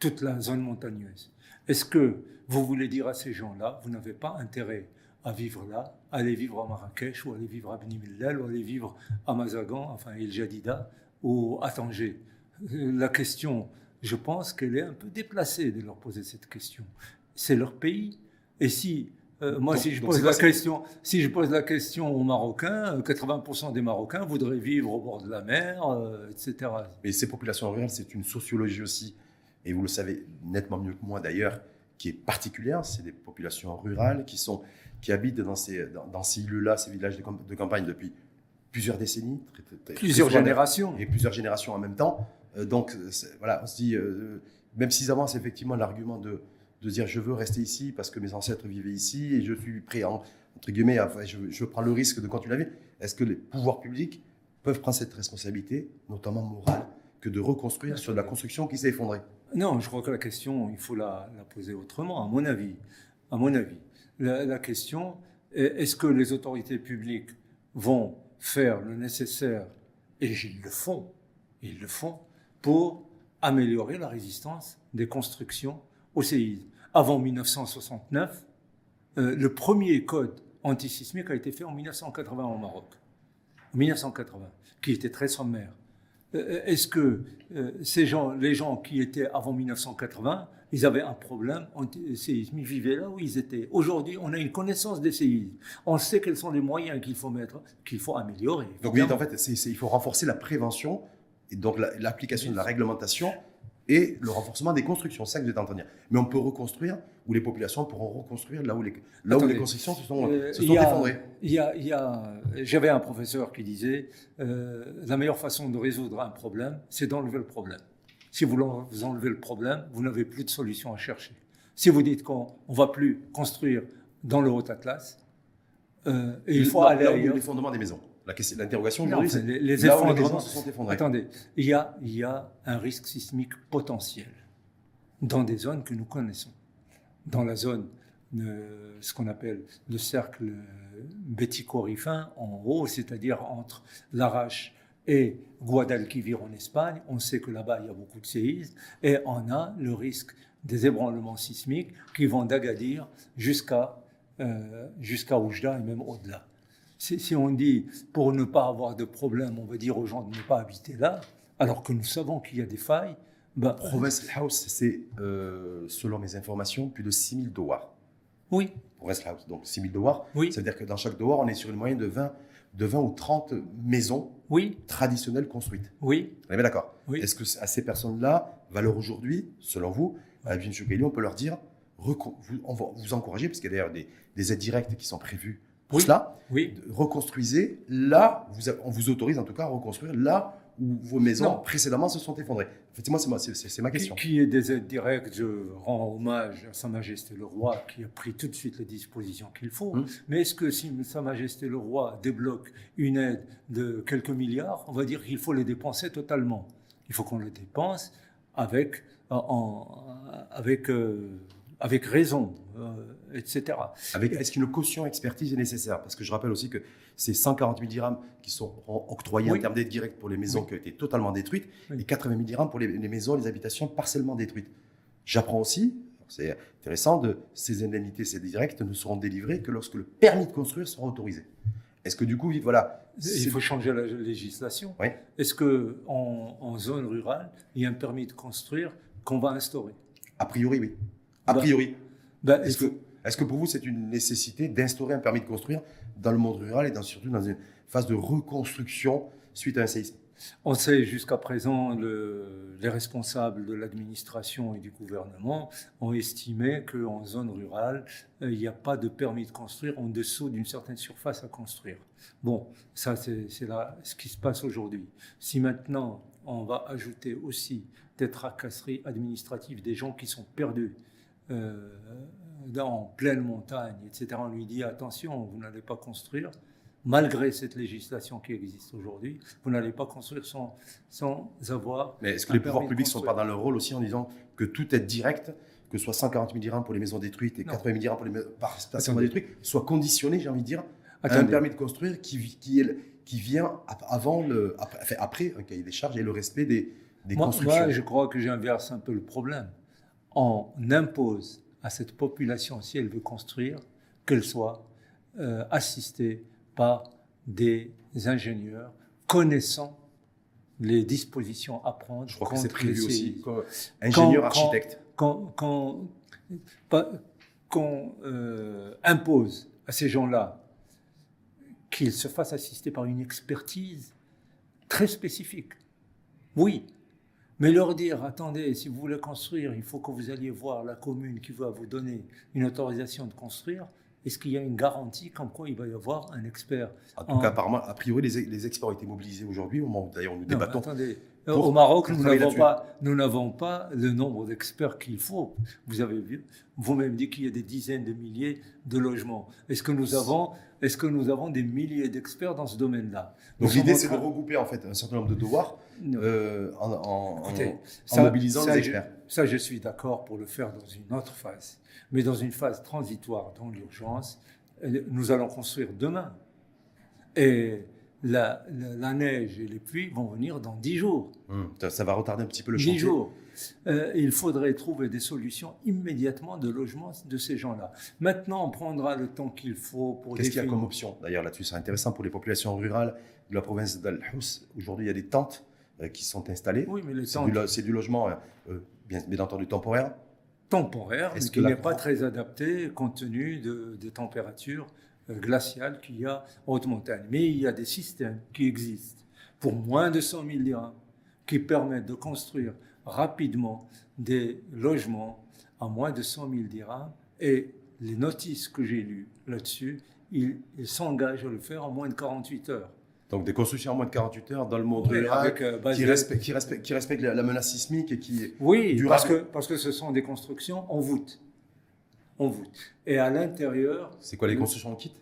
toute la zone montagneuse. Est-ce que vous voulez dire à ces gens-là, vous n'avez pas intérêt à vivre là, aller vivre à Marrakech ou aller vivre à Beni Mellal ou aller vivre à Mazagan, enfin El Jadida ou à Tanger La question, je pense qu'elle est un peu déplacée de leur poser cette question. C'est leur pays. Et si euh, moi, si, je pose la question, si je pose la question aux Marocains, 80% des Marocains voudraient vivre au bord de la mer, euh, etc. Mais ces populations rurales, c'est une sociologie aussi, et vous le savez nettement mieux que moi d'ailleurs, qui est particulière. C'est des populations rurales qui, sont, qui habitent dans ces, dans, ces îles-là, ces villages de, campagne depuis plusieurs décennies. plusieurs générations. Et plusieurs générations en même temps. Euh, donc, voilà, on se dit, même s'ils avancent effectivement l'argument de de dire je veux rester ici parce que mes ancêtres vivaient ici et je suis prêt, entre guillemets, je, prends le risque de continuer la vie. Est-ce que les pouvoirs publics peuvent prendre cette responsabilité, notamment morale, que de reconstruire sur de la construction qui s'est effondrée? Non, je crois que la question, il faut la, poser autrement, à mon avis. À mon avis, la, question est-ce que les autorités publiques vont faire le nécessaire, et ils le font, ils le font, pour améliorer la résistance des constructions au séisme? Avant 1969, euh, le premier code antisismique a été fait en 1980 au Maroc. En 1980, qui était très sommaire. Euh, est-ce que euh, ces gens, les gens qui étaient avant 1980, ils avaient un problème anti-séisme, ils vivaient là où ils étaient. Aujourd'hui, on a une connaissance des séismes. On sait quels sont les moyens qu'il faut mettre, qu'il faut améliorer. Donc oui, en fait, il faut renforcer la prévention et donc l'application de la réglementation et le renforcement des constructions. C'est ça que vous êtes en train de dire. Mais on peut reconstruire, ou les populations pourront reconstruire là où les, là où les constructions se sont, euh, se sont effondrées. Y a, y a, J'avais un professeur qui disait euh, la meilleure façon de résoudre un problème, c'est d'enlever le problème. Si vous, vous enlevez le problème, vous n'avez plus de solution à chercher. Si vous dites qu'on ne va plus construire dans le Haut-Atlas, euh, et il faut aller ailleurs. Les fondements des maisons. L'interrogation aujourd'hui, c'est les, les effondrements se sont effondrés. Attendez, il y, a, il y a un risque sismique potentiel dans des zones que nous connaissons. Dans la zone, de ce qu'on appelle le cercle béticorifin, en haut, c'est-à-dire entre l'Arrache et Guadalquivir en Espagne, on sait que là-bas il y a beaucoup de séismes, et on a le risque des ébranlements sismiques qui vont d'Agadir jusqu'à euh, jusqu'à Oujda et même au-delà si on dit pour ne pas avoir de problème, on va dire aux gens de ne pas habiter là, alors que nous savons qu'il y a des failles. Ben, Province House, c'est, euh, selon mes informations, plus de 6000 dollars. Oui. Province House, donc 6000 dollars. Oui. C'est-à-dire que dans chaque dollar, on est sur une moyenne de 20, de 20 ou 30 maisons oui. traditionnelles construites. Oui. On est bien d'accord oui. Est-ce que à ces personnes-là, valeur aujourd'hui, selon vous, à Bin on peut leur dire, on va vous encourager, parce qu'il y a d'ailleurs des, des aides directes qui sont prévues pour cela, oui. reconstruisez là, vous, on vous autorise en tout cas à reconstruire là où vos maisons précédemment se sont effondrées. Effectivement, c'est ma, question. Qui est des aides directes Je rends hommage à Sa Majesté le Roi qui a pris tout de suite les dispositions qu'il faut. Hum. Mais est-ce que si Sa Majesté le Roi débloque une aide de quelques milliards, on va dire qu'il faut les dépenser totalement Il faut qu'on les dépense avec, en, avec euh, avec raison, euh, etc. Avec, est-ce qu'une caution expertise est nécessaire? Parce que je rappelle aussi que ces 140 000 dirhams qui sont octroyés en termes d'aide directe pour les maisons qui ont été totalement détruites et 80 000 dirhams pour les, maisons, les habitations partiellement détruites. J'apprends aussi, c'est intéressant, de ces indemnités, ces directes ne seront délivrées que lorsque le permis de construire sera autorisé. Est-ce que du coup, voilà. Il faut changer la législation. Oui. Est-ce que en zone rurale, il y a un permis de construire qu'on va instaurer? A priori, oui. A bah, priori. Bah, est-ce, que, est que pour vous, c'est une nécessité d'instaurer un permis de construire dans le monde rural et dans, surtout dans une phase de reconstruction suite à un séisme? On sait jusqu'à présent, le, les responsables de l'administration et du gouvernement ont estimé qu'en zone rurale, euh, il n'y a pas de permis de construire en dessous d'une certaine surface à construire. Bon, ça c'est, ce qui se passe aujourd'hui. Si maintenant on va ajouter aussi des tracasseries administratives, des gens qui sont perdus, euh, dans pleine montagne, etc., on lui dit attention, vous n'allez pas construire, malgré cette législation qui existe aujourd'hui, vous n'allez pas construire sans, sans avoir. Mais est-ce que les pouvoirs publics ne sont pas dans leur rôle aussi en disant que tout est direct que ce soit 140 000 dirhams pour les maisons détruites et 80 000 dirhams pour les maisons partiellement détruites, soit conditionné, j'ai envie de dire, à un permis de construire qui, qui, est, qui vient avant le, après, après, un cahier des charges et le respect des, des constructions. Moi, je crois que j'inverse un peu le problème on impose à cette population, si elle veut construire, qu'elle soit euh, assistée par des ingénieurs connaissant les dispositions à prendre. Je crois que c'est prévu aussi. Ingénieur, architecte. Quand, qu'on euh, impose à ces gens-là qu'ils se fassent assister par une expertise très spécifique. Oui, mais leur dire, attendez, si vous voulez construire, il faut que vous alliez voir la commune qui va vous donner une autorisation de construire. Est-ce qu'il y a une garantie comme quoi il va y avoir un expert En tout cas, apparemment, a priori, les, les experts ont été mobilisés aujourd'hui, d'ailleurs nous débattons. attendez, au Maroc, nous n'avons pas, nous n'avons pas le nombre d'experts qu'il faut. Vous avez vu, vous-même dit qu'il y a des dizaines de milliers de logements. Est-ce que nous avons, est-ce que nous avons des milliers d'experts dans ce domaine-là? Donc l'idée, c'est de regrouper en fait un certain nombre de devoirs euh, en, mobilisant les experts. ça, je suis d'accord pour le faire dans une autre phase, mais dans une phase transitoire, dans l'urgence, euh, nous allons construire demain. Et la, neige et les pluies vont venir dans 10 jours. Hum, ça, va retarder un petit peu le 10 jours. Euh, il faudrait trouver des solutions immédiatement de logement de ces gens-là. Maintenant, on prendra le temps qu'il faut pour. Qu'est-ce qu'il y a comme option? D'ailleurs, là-dessus, c'est intéressant pour les populations rurales de la province d'Al Hous. Aujourd'hui, il y a des tentes qui sont. Oui, mais c'est du, logement, euh, bien, bien entendu, temporaire. Temporaire, mais qui n'est pas très adapté compte tenu de, des températures glaciales qu'il y a en haute montagne. Mais il y a des systèmes qui existent pour moins de 100 000 dirhams qui permettent de construire rapidement des logements à moins de 100 000 dirhams et les notices que j'ai lues là-dessus, ils s'engagent à le faire en moins de 48 heures. Donc des constructions en moins de 48 heures dans le monde rural euh, qui, respectent, qui, respectent, la, menace sismique et qui Oui, parce que, parce que ce sont des constructions en voûte. En voûte. Et à l'intérieur... C'est quoi les constructions en kit?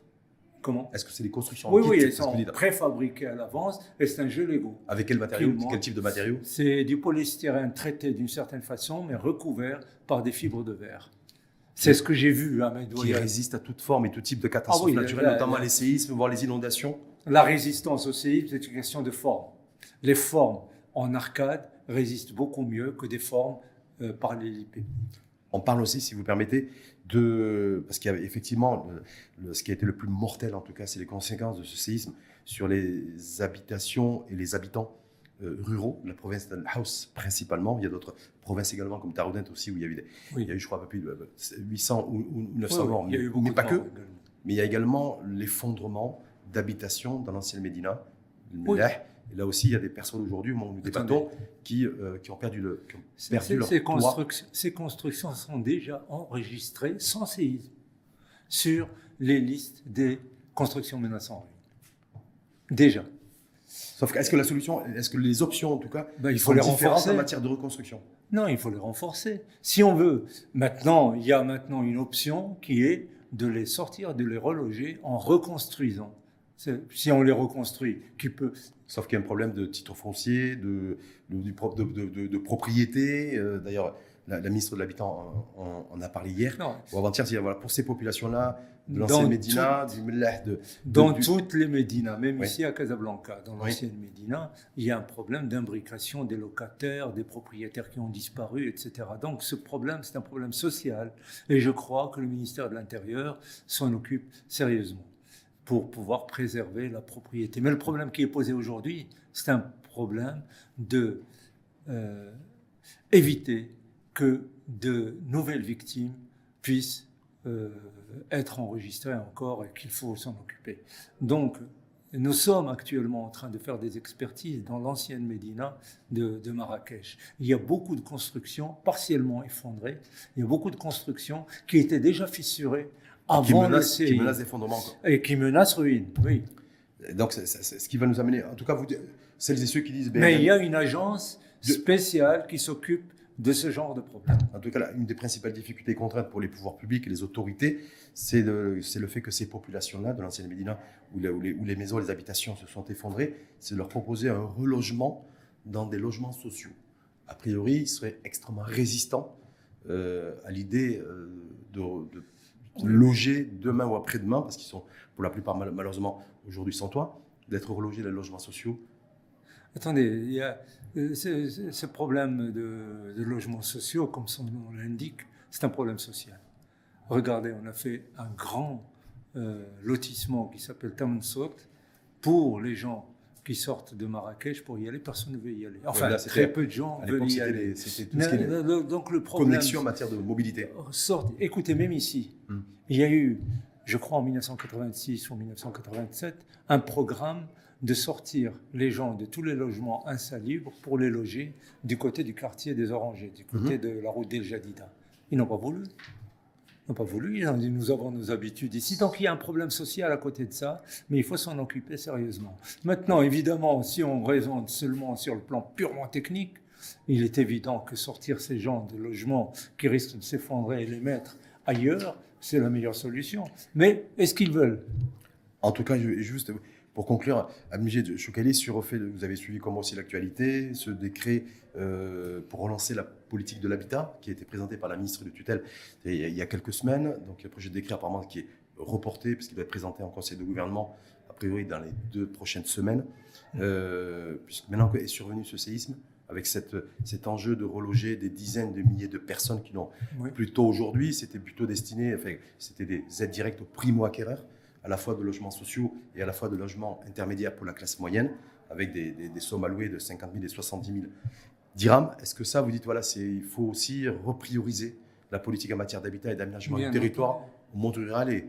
Comment? Est-ce que c'est des constructions Oui, en oui, elles sont préfabriquées à l'avance et c'est un jeu Lego. Avec quel matériau Quel type de matériau C'est du polystyrène traité d'une certaine façon, mais recouvert par des fibres de verre. C'est ce que j'ai vu à mes Qui résiste à toute forme et tout type de catastrophe ah naturelle, notamment les séismes, voire les inondations la résistance au séisme, c'est une question de forme. Les formes en arcade résistent beaucoup mieux que des formes euh, par les On parle aussi, si vous permettez, de. Parce qu'il y a effectivement, ce qui a été le plus mortel en tout cas, c'est les conséquences de ce séisme sur les habitations et les habitants euh, ruraux, la province House principalement. Il y a d'autres provinces également, comme Taroudent aussi, où il y a eu, il y a eu je crois, plus de 800 ou, 900 morts. mais, pas que. Mais il y a également l'effondrement d'habitation dans l'ancienne Médina. Et là aussi, il y a des personnes aujourd'hui, au nous débattons, qui, euh, qui ont perdu, le, leur ces, constructions, ces constructions sont déjà enregistrées sans séisme sur les listes des constructions menaçantes. Déjà. Sauf que, est-ce que la solution, est-ce que les options, en tout cas, ben, il faut les renforcer en matière de reconstruction? Non, il faut les renforcer. Si on veut, maintenant, il y a maintenant une option qui est de les sortir, de les reloger en reconstruisant si on les reconstruit, qui peut. Sauf qu'il y a un problème de titre foncier, de, de, de, propriété. Euh, d'ailleurs, la, ministre de l'Habitant en, a parlé hier, non. ou avant-hier, voilà, pour ces populations-là, de l'ancienne Médina, du de, Dans toutes les Médinas, même ici à Casablanca, dans l'ancienne Médina, il y a un problème d'imbrication des locataires, des propriétaires qui ont disparu, etc. Donc ce problème, c'est un problème social. Et je crois que le ministère de l'Intérieur s'en occupe sérieusement pour pouvoir préserver la propriété. Mais le problème qui est posé aujourd'hui, c'est un problème de euh, éviter que de nouvelles victimes puissent euh, être enregistrées encore et qu'il faut s'en occuper. Donc, nous sommes actuellement en train de faire des expertises dans l'ancienne Médina de, de, Marrakech. Il y a beaucoup de constructions partiellement effondrées, il y a beaucoup de constructions qui étaient déjà fissurées qui menace, qui menace d'effondrement. Et qui menace ruine, oui. donc, c'est ce qui va nous amener, en tout cas, vous, celles et ceux qui disent... Mais il y a une agence spéciale qui s'occupe de ce genre de problème. En tout cas, là, une des principales difficultés et contraintes pour les pouvoirs publics et les autorités, c'est le, fait que ces populations-là, de l'ancienne Médina, où, où, les, où, les, maisons, les habitations se sont effondrées, c'est de leur proposer un relogement dans des logements sociaux. A priori, ils seraient extrêmement résistants euh, à l'idée euh, de, de loger demain ou après-demain, parce qu'ils sont pour la plupart malheureusement aujourd'hui sans toit, d'être relogés dans les logements sociaux Attendez, il y a euh, ce problème de, logements sociaux, comme son nom l'indique, c'est un problème social. Regardez, on a fait un grand euh, lotissement qui s'appelle Tamansot pour les gens qui sortent de Marrakech pour y aller, personne ne veut y aller. Enfin, très peu de gens veulent y aller. C'était tout ce qui Donc le problème. Connexion en matière de mobilité. Sorte, écoutez, même ici, hmm. il y a eu, je crois en 1986 ou 1987, un programme de sortir les gens de tous les logements insalubres pour les loger du côté du quartier des Orangers, du côté hmm. de la route d'El Jadida. Ils n'ont pas voulu n'ont pas voulu. Ils ont dit nous avons nos habitudes ici. Donc il y a un problème social à côté de ça, mais il faut s'en occuper sérieusement. Maintenant, évidemment, si on raisonne seulement sur le plan purement technique, il est évident que sortir ces gens de logements qui risquent de s'effondrer et les mettre ailleurs, c'est la meilleure solution. Mais est-ce qu'ils veulent? En tout cas, juste pour conclure, de Choukali, sur le fait que vous avez suivi comment aussi l'actualité, ce décret euh, pour relancer la politique de l'habitat qui a été présenté par la ministre de tutelle il y a quelques semaines. Donc, le projet de décret apparemment qui est reporté puisqu'il va être présenté en conseil de gouvernement a priori dans les deux prochaines semaines. Euh, puisque maintenant est survenu ce séisme, avec cette, cet enjeu de reloger des dizaines de milliers de personnes qui n'ont plutôt aujourd'hui, c'était plutôt destiné, enfin, c'était des aides directes aux primo-acquéreurs à la fois de logements sociaux et à la fois de logements intermédiaires pour la classe moyenne, avec des, sommes allouées de 50 000 et 70 000 dirhams. Est-ce que ça, vous dites, voilà, il faut aussi reprioriser la politique en matière d'habitat et d'aménagement du territoire au monde rural et,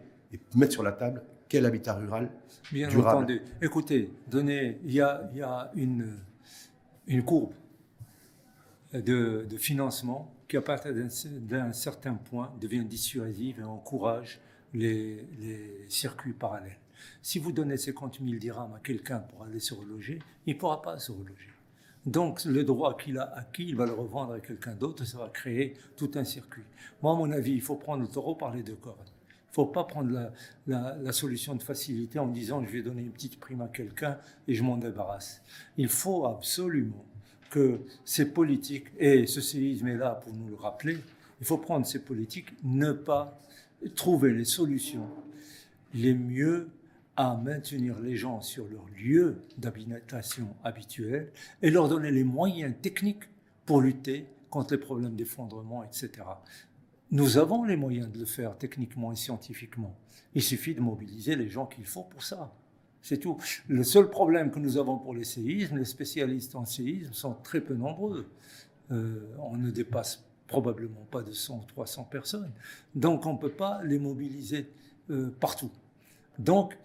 mettre sur la table quel habitat rural Bien entendu. Écoutez, donnez, il y a, y a une, une courbe de, de financement qui, à partir d'un certain point, devient dissuasive et encourage les, circuits parallèles. Si vous donnez 50 000 dirhams à quelqu'un pour aller se reloger, il ne pourra pas se reloger. Donc le droit qu'il a acquis, il va le revendre à quelqu'un d'autre, ça va créer tout un circuit. Moi, à mon avis, il faut prendre le taureau par les deux cordes. Il ne faut pas prendre la, la, solution de facilité en disant je vais donner une petite prime à quelqu'un et je m'en débarrasse. Il faut absolument que ces politiques, et ce séisme est là pour nous le rappeler, il faut prendre ces politiques, ne pas trouver les solutions les mieux à maintenir les gens sur leur lieu d'habitation habituel et leur donner les moyens techniques pour lutter contre les problèmes d'effondrement, etc. Nous avons les moyens de le faire techniquement et scientifiquement. Il suffit de mobiliser les gens qu'il faut pour ça. C'est tout. Le seul problème que nous avons pour les séismes, les spécialistes en séisme sont très peu nombreux. Euh, on ne dépasse probablement pas de 100 ou 300 personnes. Donc on ne peut pas les mobiliser euh, partout. Donc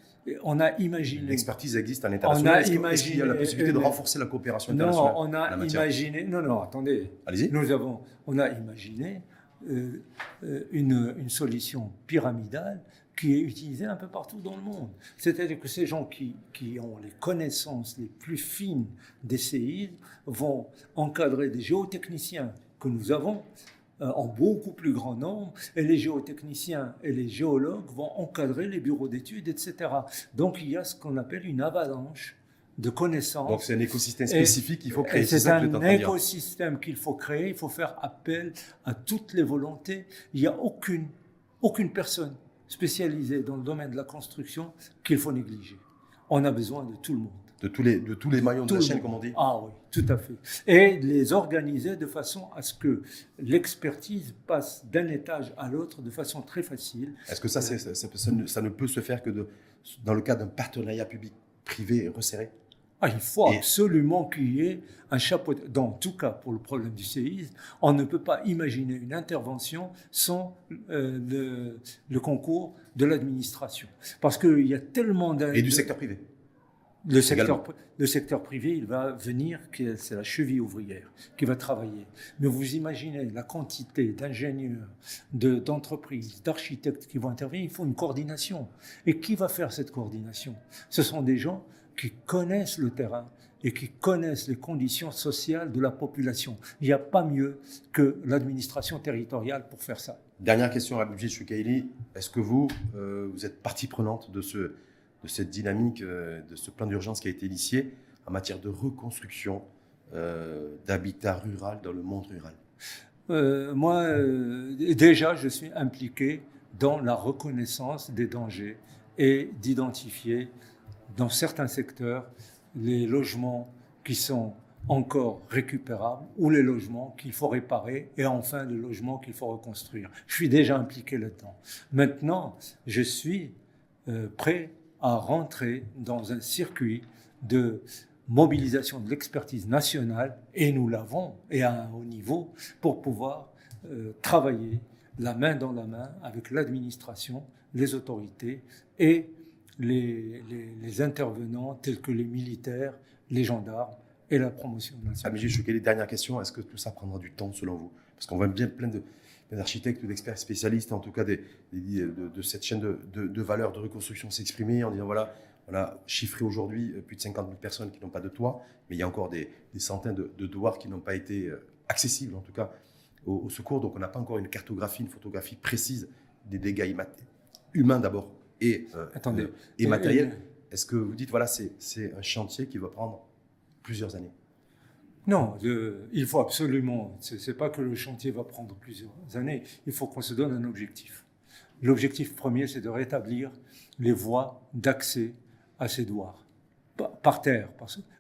on a imaginé. L'expertise existe en international. Est-ce qu'il y a la possibilité de renforcer la coopération internationale Non, on a imaginé. Non, non, attendez. Allez-y. Nous avons, on a imaginé euh, euh, une, une, solution pyramidale qui est utilisée un peu partout dans le monde. C'est-à-dire que ces gens qui, qui, ont les connaissances les plus fines des séismes vont encadrer des géotechniciens que nous avons euh, en beaucoup plus grand nombre, et les géotechniciens et les géologues vont encadrer les bureaux d'études, etc. Donc il y a ce qu'on appelle une avalanche de connaissances. Donc c'est un écosystème spécifique qu'il faut créer. C'est un écosystème qu'il faut créer, il faut faire appel à toutes les volontés. Il n'y a aucune, aucune personne spécialisée dans le domaine de la construction qu'il faut négliger. On a besoin de tout le monde de tous les, de tous les maillons de la chaîne, comme on dit Ah oui, tout à fait. Et les organiser de façon à ce que l'expertise passe d'un étage à l'autre de façon très facile. Est-ce que ça, ça, ça, ne peut se faire que de, dans le cadre d'un partenariat public-privé resserré? Ah, il faut absolument qu'il y ait un chapeau. Dans tout cas, pour le problème du séisme, on ne peut pas imaginer une intervention sans euh, le, le, concours de l'administration. Parce qu'il y a tellement. Et du secteur privé le secteur, le secteur privé, il va venir, c'est la cheville ouvrière qui va travailler. Mais vous imaginez la quantité d'ingénieurs, d'entreprises, d'architectes qui vont intervenir. Il faut une coordination. Et qui va faire cette coordination? Ce sont des gens qui connaissent le terrain et qui connaissent les conditions sociales de la population. Il n'y a pas mieux que l'administration territoriale pour faire ça. Dernière question à Budget Choukaili. Est-ce que vous, euh, vous êtes partie prenante de ce de cette dynamique, euh, de ce plan d'urgence qui a été initié en matière de reconstruction euh, d'habitat rural dans le monde rural euh, Moi, déjà, je suis impliqué dans la reconnaissance des dangers et d'identifier dans certains secteurs les logements qui sont encore récupérables ou les logements qu'il faut réparer et enfin les logements qu'il faut reconstruire. Je suis déjà impliqué là-dedans. Maintenant, je suis prêt à rentrer dans un circuit de mobilisation de l'expertise nationale, et nous l'avons, et à un haut niveau, pour pouvoir euh, travailler la main dans la main avec l'administration, les autorités et les, intervenants tels que les militaires, les gendarmes et la promotion nationale. Amélie les dernière question. Est-ce que tout ça prendra du temps selon vous? Parce qu'on voit bien plein d'architectes ou d'experts spécialistes, en tout cas des, de, cette chaîne de, de, valeur de reconstruction s'exprimer en disant voilà, on a chiffré aujourd'hui euh, plus de 50 000 personnes qui n'ont pas de toit, mais il y a encore des, centaines de, de douars qui n'ont pas été euh, accessibles, en tout cas, au, secours. Donc on n'a pas encore une cartographie, une photographie précise des dégâts humains d'abord et, euh, Attendez. et matériels. Est-ce que vous dites, voilà, c'est un chantier qui va prendre plusieurs années? Non, il faut absolument, ce n'est pas que le chantier va prendre plusieurs années, il faut qu'on se donne un objectif. L'objectif premier, c'est de rétablir les voies d'accès à ces douars, par terre,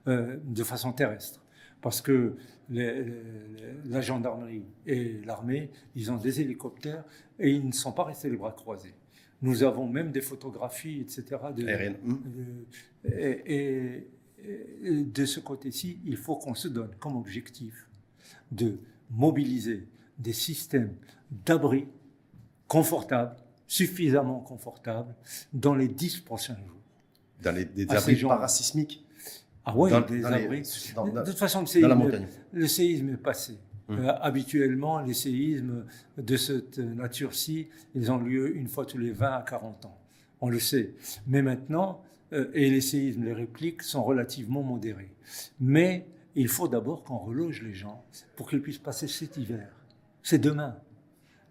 euh, de façon terrestre. Parce que la gendarmerie et l'armée, ils ont des hélicoptères et ils ne sont pas restés les bras croisés. Nous avons même des photographies, etc. De, et, de ce côté-ci, il faut qu'on se donne comme objectif de mobiliser des systèmes d'abri confortables, suffisamment confortables, dans les dix prochains jours. Dans les, des abris parasismiques? Ah oui, des abris. de toute façon, le séisme, le séisme est passé. Hum. Euh, habituellement, les séismes de cette nature-ci, ils ont lieu une fois tous les 20 à 40 ans. On le sait. Mais maintenant, et les séismes, les répliques sont relativement modérés. Mais il faut d'abord qu'on reloge les gens pour qu'ils puissent passer cet hiver. C'est demain.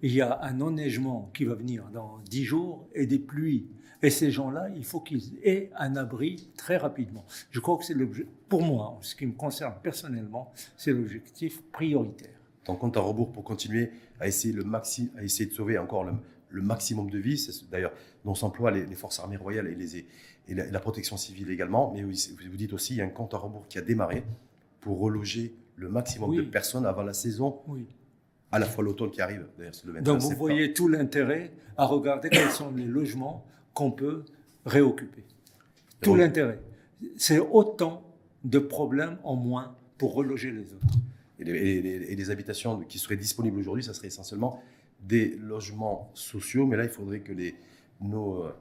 Il y a un enneigement qui va venir dans 10 jours et des pluies et ces gens-là, il faut qu'ils aient un abri très rapidement. Je crois que c'est l'objet, pour moi, en ce qui me concerne personnellement, c'est l'objectif prioritaire. Ton compte à rebours pour continuer à essayer, de sauver encore le, maximum de vies, d'ailleurs dont s'emploient les, forces armées royales et, les, et la, protection civile également, mais vous, dites aussi qu'il y a un compte à rebours qui a démarré pour reloger le maximum de personnes avant la saison oui à la fois l'automne qui arrive. Le Donc vous voyez tout l'intérêt à regarder quels sont les logements qu'on peut réoccuper. Tout l'intérêt. C'est autant de problèmes en moins pour reloger les autres. Et les, habitations qui seraient disponibles aujourd'hui, ça serait essentiellement des logements sociaux, mais là, il faudrait que les, nos, euh,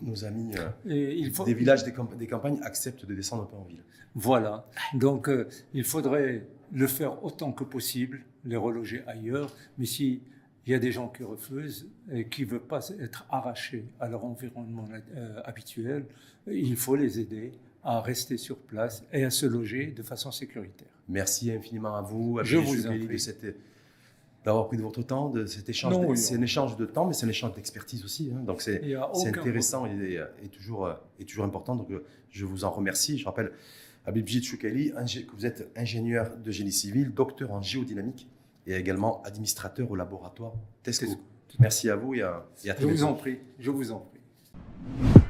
nos amis euh, des villages, des, des, campagnes acceptent de descendre un peu en ville. Voilà. Donc, euh, il faudrait le faire autant que possible, les reloger ailleurs, mais si il y a des gens qui refusent et qui ne veulent pas être arrachés à leur environnement euh, habituel. Il faut les aider à rester sur place et à se loger de façon sécuritaire. Merci infiniment à vous. Je vous en d'avoir pris de votre temps, de cet échange. C'est un échange de temps, mais c'est un échange d'expertise aussi. Hein. Donc c'est intéressant et, et, toujours, euh, et toujours important. Donc euh, je vous en remercie. Je rappelle, Abibjit Choukali, que vous êtes ingénieur de génie civil, docteur en géodynamique et également administrateur au laboratoire Tesco. Merci à vous et à, et à Je vous en prie, je vous en prie.